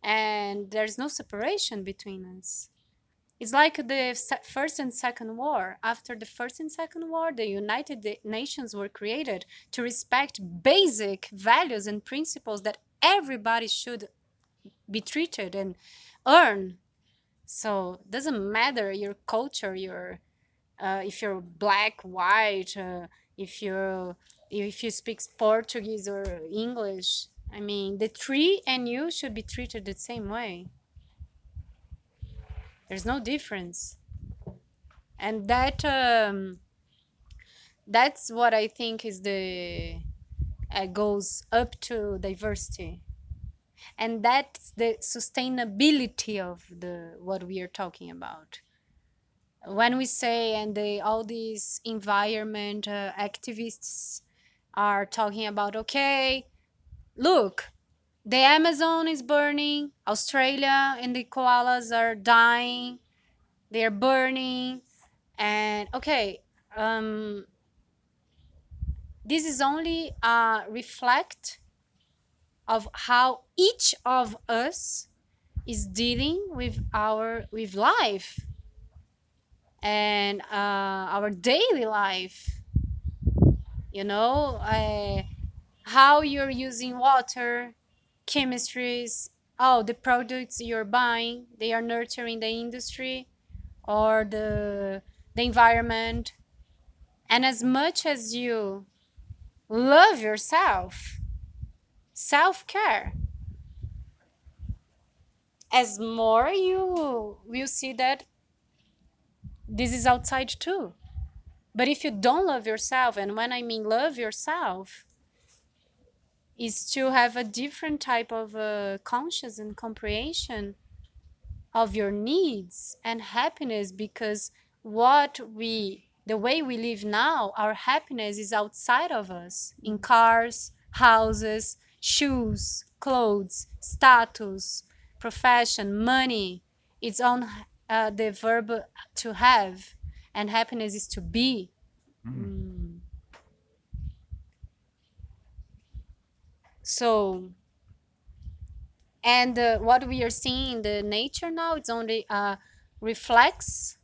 And there's no separation between us. It's like the first and second war. After the first and second war, the United Nations were created to respect basic values and principles that everybody should be treated and earn. So it doesn't matter your culture, your uh, if you're black, white, uh, if you if you speak Portuguese or English. I mean, the tree and you should be treated the same way. There's no difference, and that um, that's what I think is the uh, goes up to diversity, and that's the sustainability of the what we are talking about. When we say and all these environment uh, activists are talking about okay look the amazon is burning. Australia and the koalas are dying. They're burning. And okay um this is only a reflect of how each of us is dealing with our with life and uh, our daily life. You know uh, how you're using water chemistries oh the products you're buying they are nurturing the industry or the the environment. And as much as you love yourself self-care as more you will see that this is outside too. But if you don't love yourself and when i mean love yourself is to have a different type of uh, conscious and comprehension of your needs and happiness because what we the way we live now our happiness is outside of us in cars houses shoes clothes status profession money. It's on uh, the verb to have and happiness is to be. Mm. So and uh, what we are seeing in the nature now it's only a reflex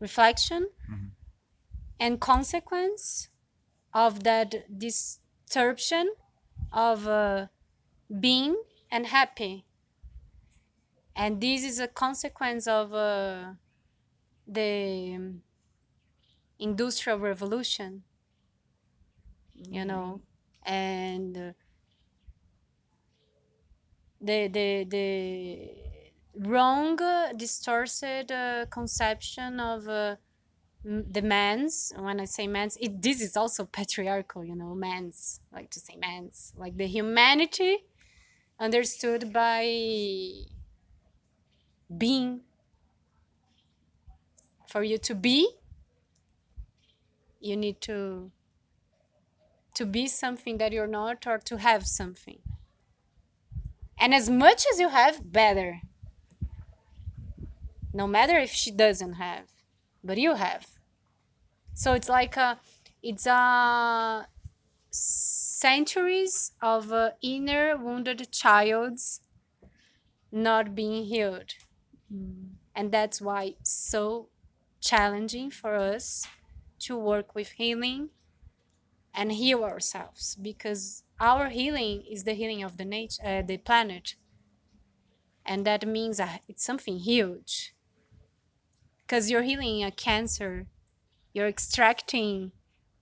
reflection Mhm. and consequence of that disruption of uh, being and happy and this is a consequence of uh, the um, industrial revolution you know and uh, the the the wrong uh, distorted uh, conception of uh, the man's. When i say man's it this is also patriarchal you know man's like to say man's. Like the humanity understood by being. For you to be you need to to be something that you're not or to have something and as much as you have better. No matter if she doesn't have but you have. So it's like a it's a centuries of uh, inner wounded childs not being healed. Mm. and that's why so challenging for us to work with healing and heal ourselves because our healing is the healing of the nature uh, the planet. And that means uh, it's something huge. Because you're healing a cancer. You're extracting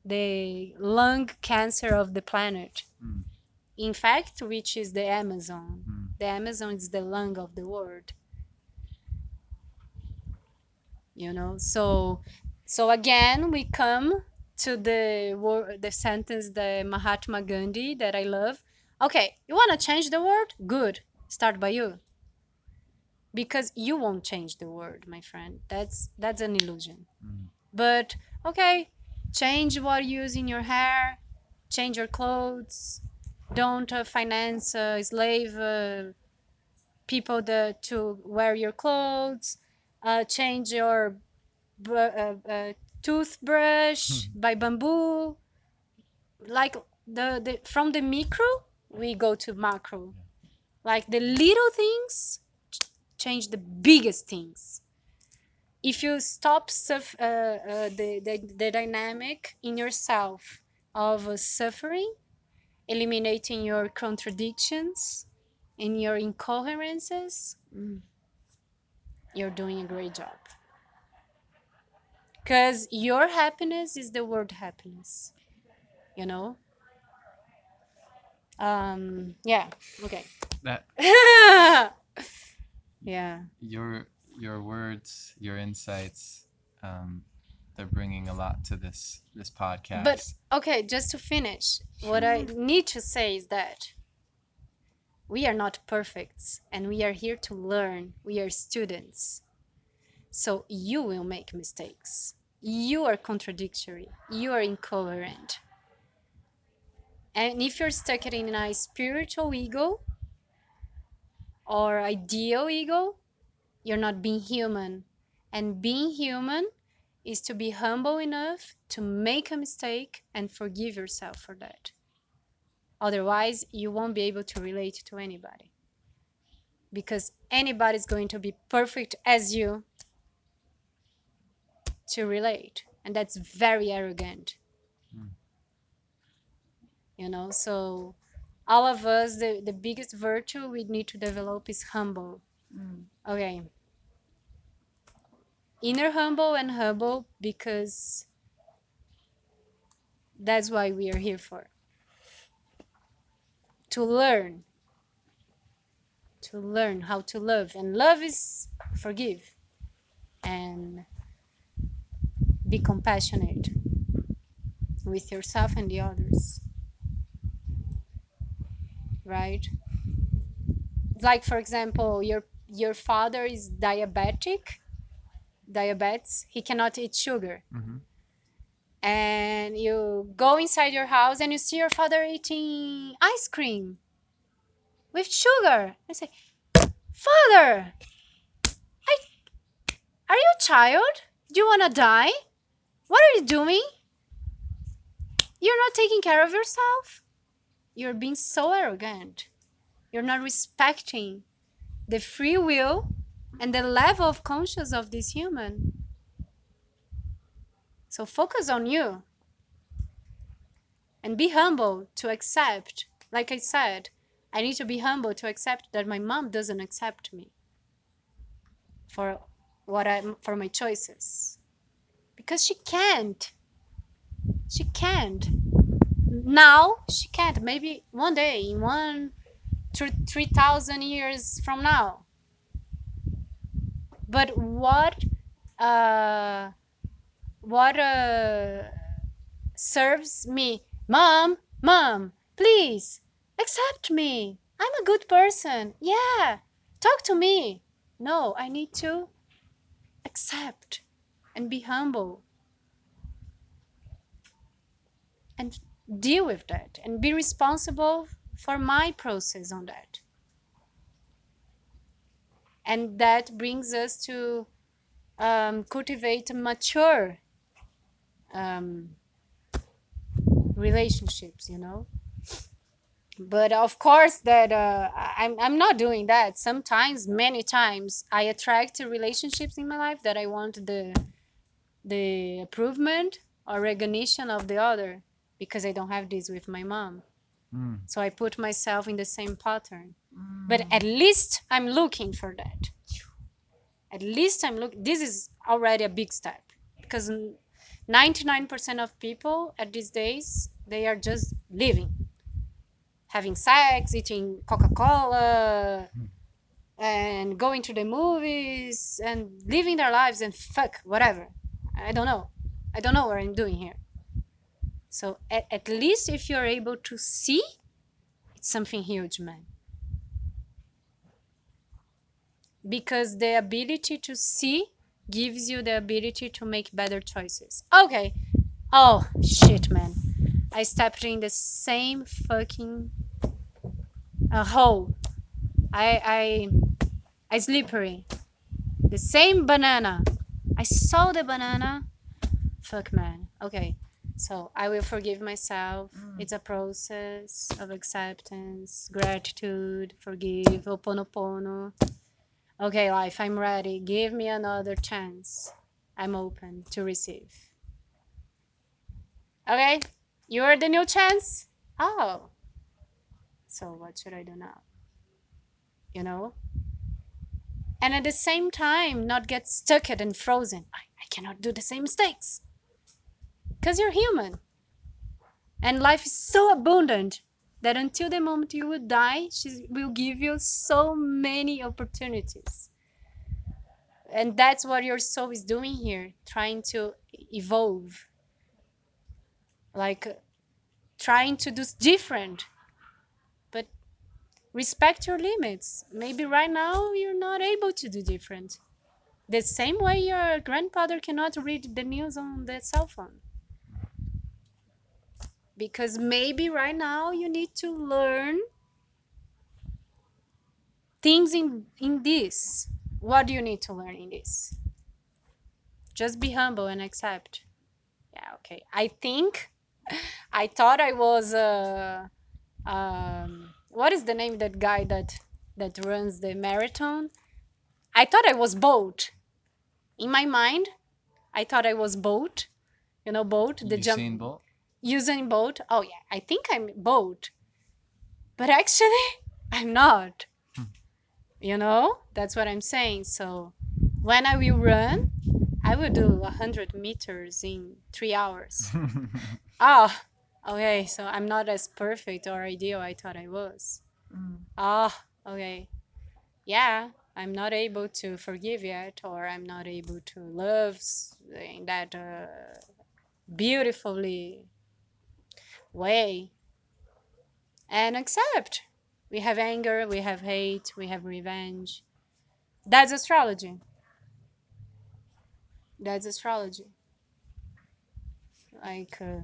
the lung cancer of the planet. Mm. in fact which is the amazon. Mm. the amazon is the lung of the world. You know so so again we come to the word the sentence the mahatma gandhi that i love. Okay you want to change the world good. Start by you. Because you won't change the world my friend. That's that's an illusion. Mm. but okay change what you use in your hair change your clothes. Don't uh, finance uh, slave uh, people the, to wear your clothes. Uh, change your uh, uh, toothbrush by bamboo. Like the, the from the micro we go to macro. Like the little things ch- change the biggest things. If you stop suff- uh, uh, the, the the dynamic in yourself of uh, suffering, eliminating your contradictions and your incoherences, Mm. you're doing a great job. Because your happiness is the word happiness, you know? Um, yeah, okay. That yeah. your your words, your insights, um, they're bringing a lot to this this podcast. But okay, just to finish, what I need to say is that we are not perfect and we are here to learn. We are students. So you will make mistakes. You are contradictory. You are incoherent. And if you're stuck in a spiritual ego or ideal ego, you're not being human. And being human is to be humble enough to make a mistake and forgive yourself for that. Otherwise, you won't be able to relate to anybody. Because anybody's going to be perfect as you to relate. And that's very arrogant. Mm. You know, so all of us, the, the biggest virtue we need to develop is humble. Mm. Okay. Inner humble and humble because that's why we are here for. To learn. To learn how to love. And love is forgive and be compassionate with yourself and the others. Right? Like for example, your your father is diabetic, diabetes, he cannot eat sugar. Mhm. and you go inside your house and you see your father eating ice cream with sugar. I say, Father, I, are you a child? Do you want to die? What are you doing? You're not taking care of yourself? You're being so arrogant. You're not respecting the free will and the level of conscience of this human. So focus on you and be humble to accept. Like I said, I need to be humble to accept that my mom doesn't accept me for what I for my choices because she can't. She can't. Now she can't. Maybe one day, in one three thousand years from now. But what uh what uh serves me mom mom please accept me i'm a good person yeah talk to me no i need to accept and be humble. And deal with that and be responsible for my process on that. And that brings us to um, cultivate mature um, relationships you know? But of course that uh, I'm, I'm not doing that. Sometimes many times i attract relationships in my life that i want the the improvement or recognition of the other because i don't have this with my mom. Mm. so i put myself in the same pattern. But at least i'm looking for that. At least i'm looking this is already a big step because 99% of people at these days they are just living. Having sex, eating Coca Cola, and going to the movies and living their lives and fuck, whatever. I don't know. I don't know what I'm doing here. So at, at least if you're able to see, it's something huge, man. Because the ability to see gives you the ability to make better choices. Okay. Oh, shit, man. I stepped in the same fucking uh, hole. I I I slippery. The same banana. I saw the banana. Fuck man. Okay. So I will forgive myself. Mm. It's a process of acceptance, gratitude, forgive, oponopono. Okay, life, I'm ready. Give me another chance. I'm open to receive. Okay, you're the new chance? Oh. So, what should I do now? You know? And at the same time, not get stuck and frozen. I, I cannot do the same mistakes. Because you're human. And life is so abundant that until the moment you will die, she will give you so many opportunities. And that's what your soul is doing here, trying to evolve, like trying to do different. Respect your limits. Maybe right now you're not able to do different. The same way your grandfather cannot read the news on the cell phone. Because maybe right now you need to learn things in in this what do you need to learn in this just be humble and accept yeah okay i think i thought i was uh um what is the name of that guy that that runs the marathon? I thought i was bolt in my mind i thought i was bolt you know bolt the jump Usain Bolt? Usain Bolt? Oh yeah i think i'm bolt but actually i'm not. Hmm. You know that's what i'm saying. So when i will run i will do 100 meters in three hours. Oh okay so i'm not as perfect or ideal i thought i was. Oh okay. Yeah i'm not able to forgive yet or i'm not able to love s- in that uh, beautifully way. And accept. We have anger we have hate we have revenge. That's astrology. That's astrology. Like uh,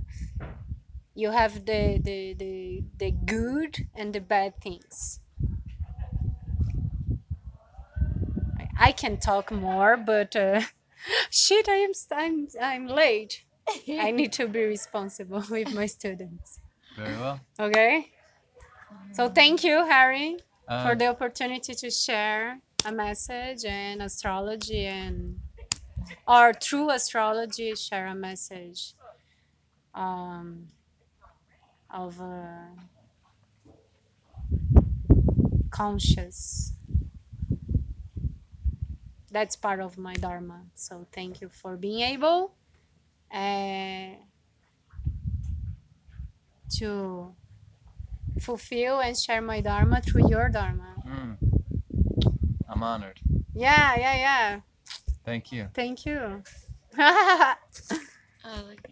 you have the, the the the good and the bad things. I, I can talk more but uh, shit i am s- i'm i'm late. I need to be responsible with my students. Very well. okay? So thank you harry for Uh, the opportunity to share a message and astrology and or through astrology share a message. Um, of uh, conscious. That's part of my dharma. So thank you for being able uh, to fulfill and share my dharma through your dharma. Mm, I'm honored. yeah yeah yeah. Thank you. thank you. I like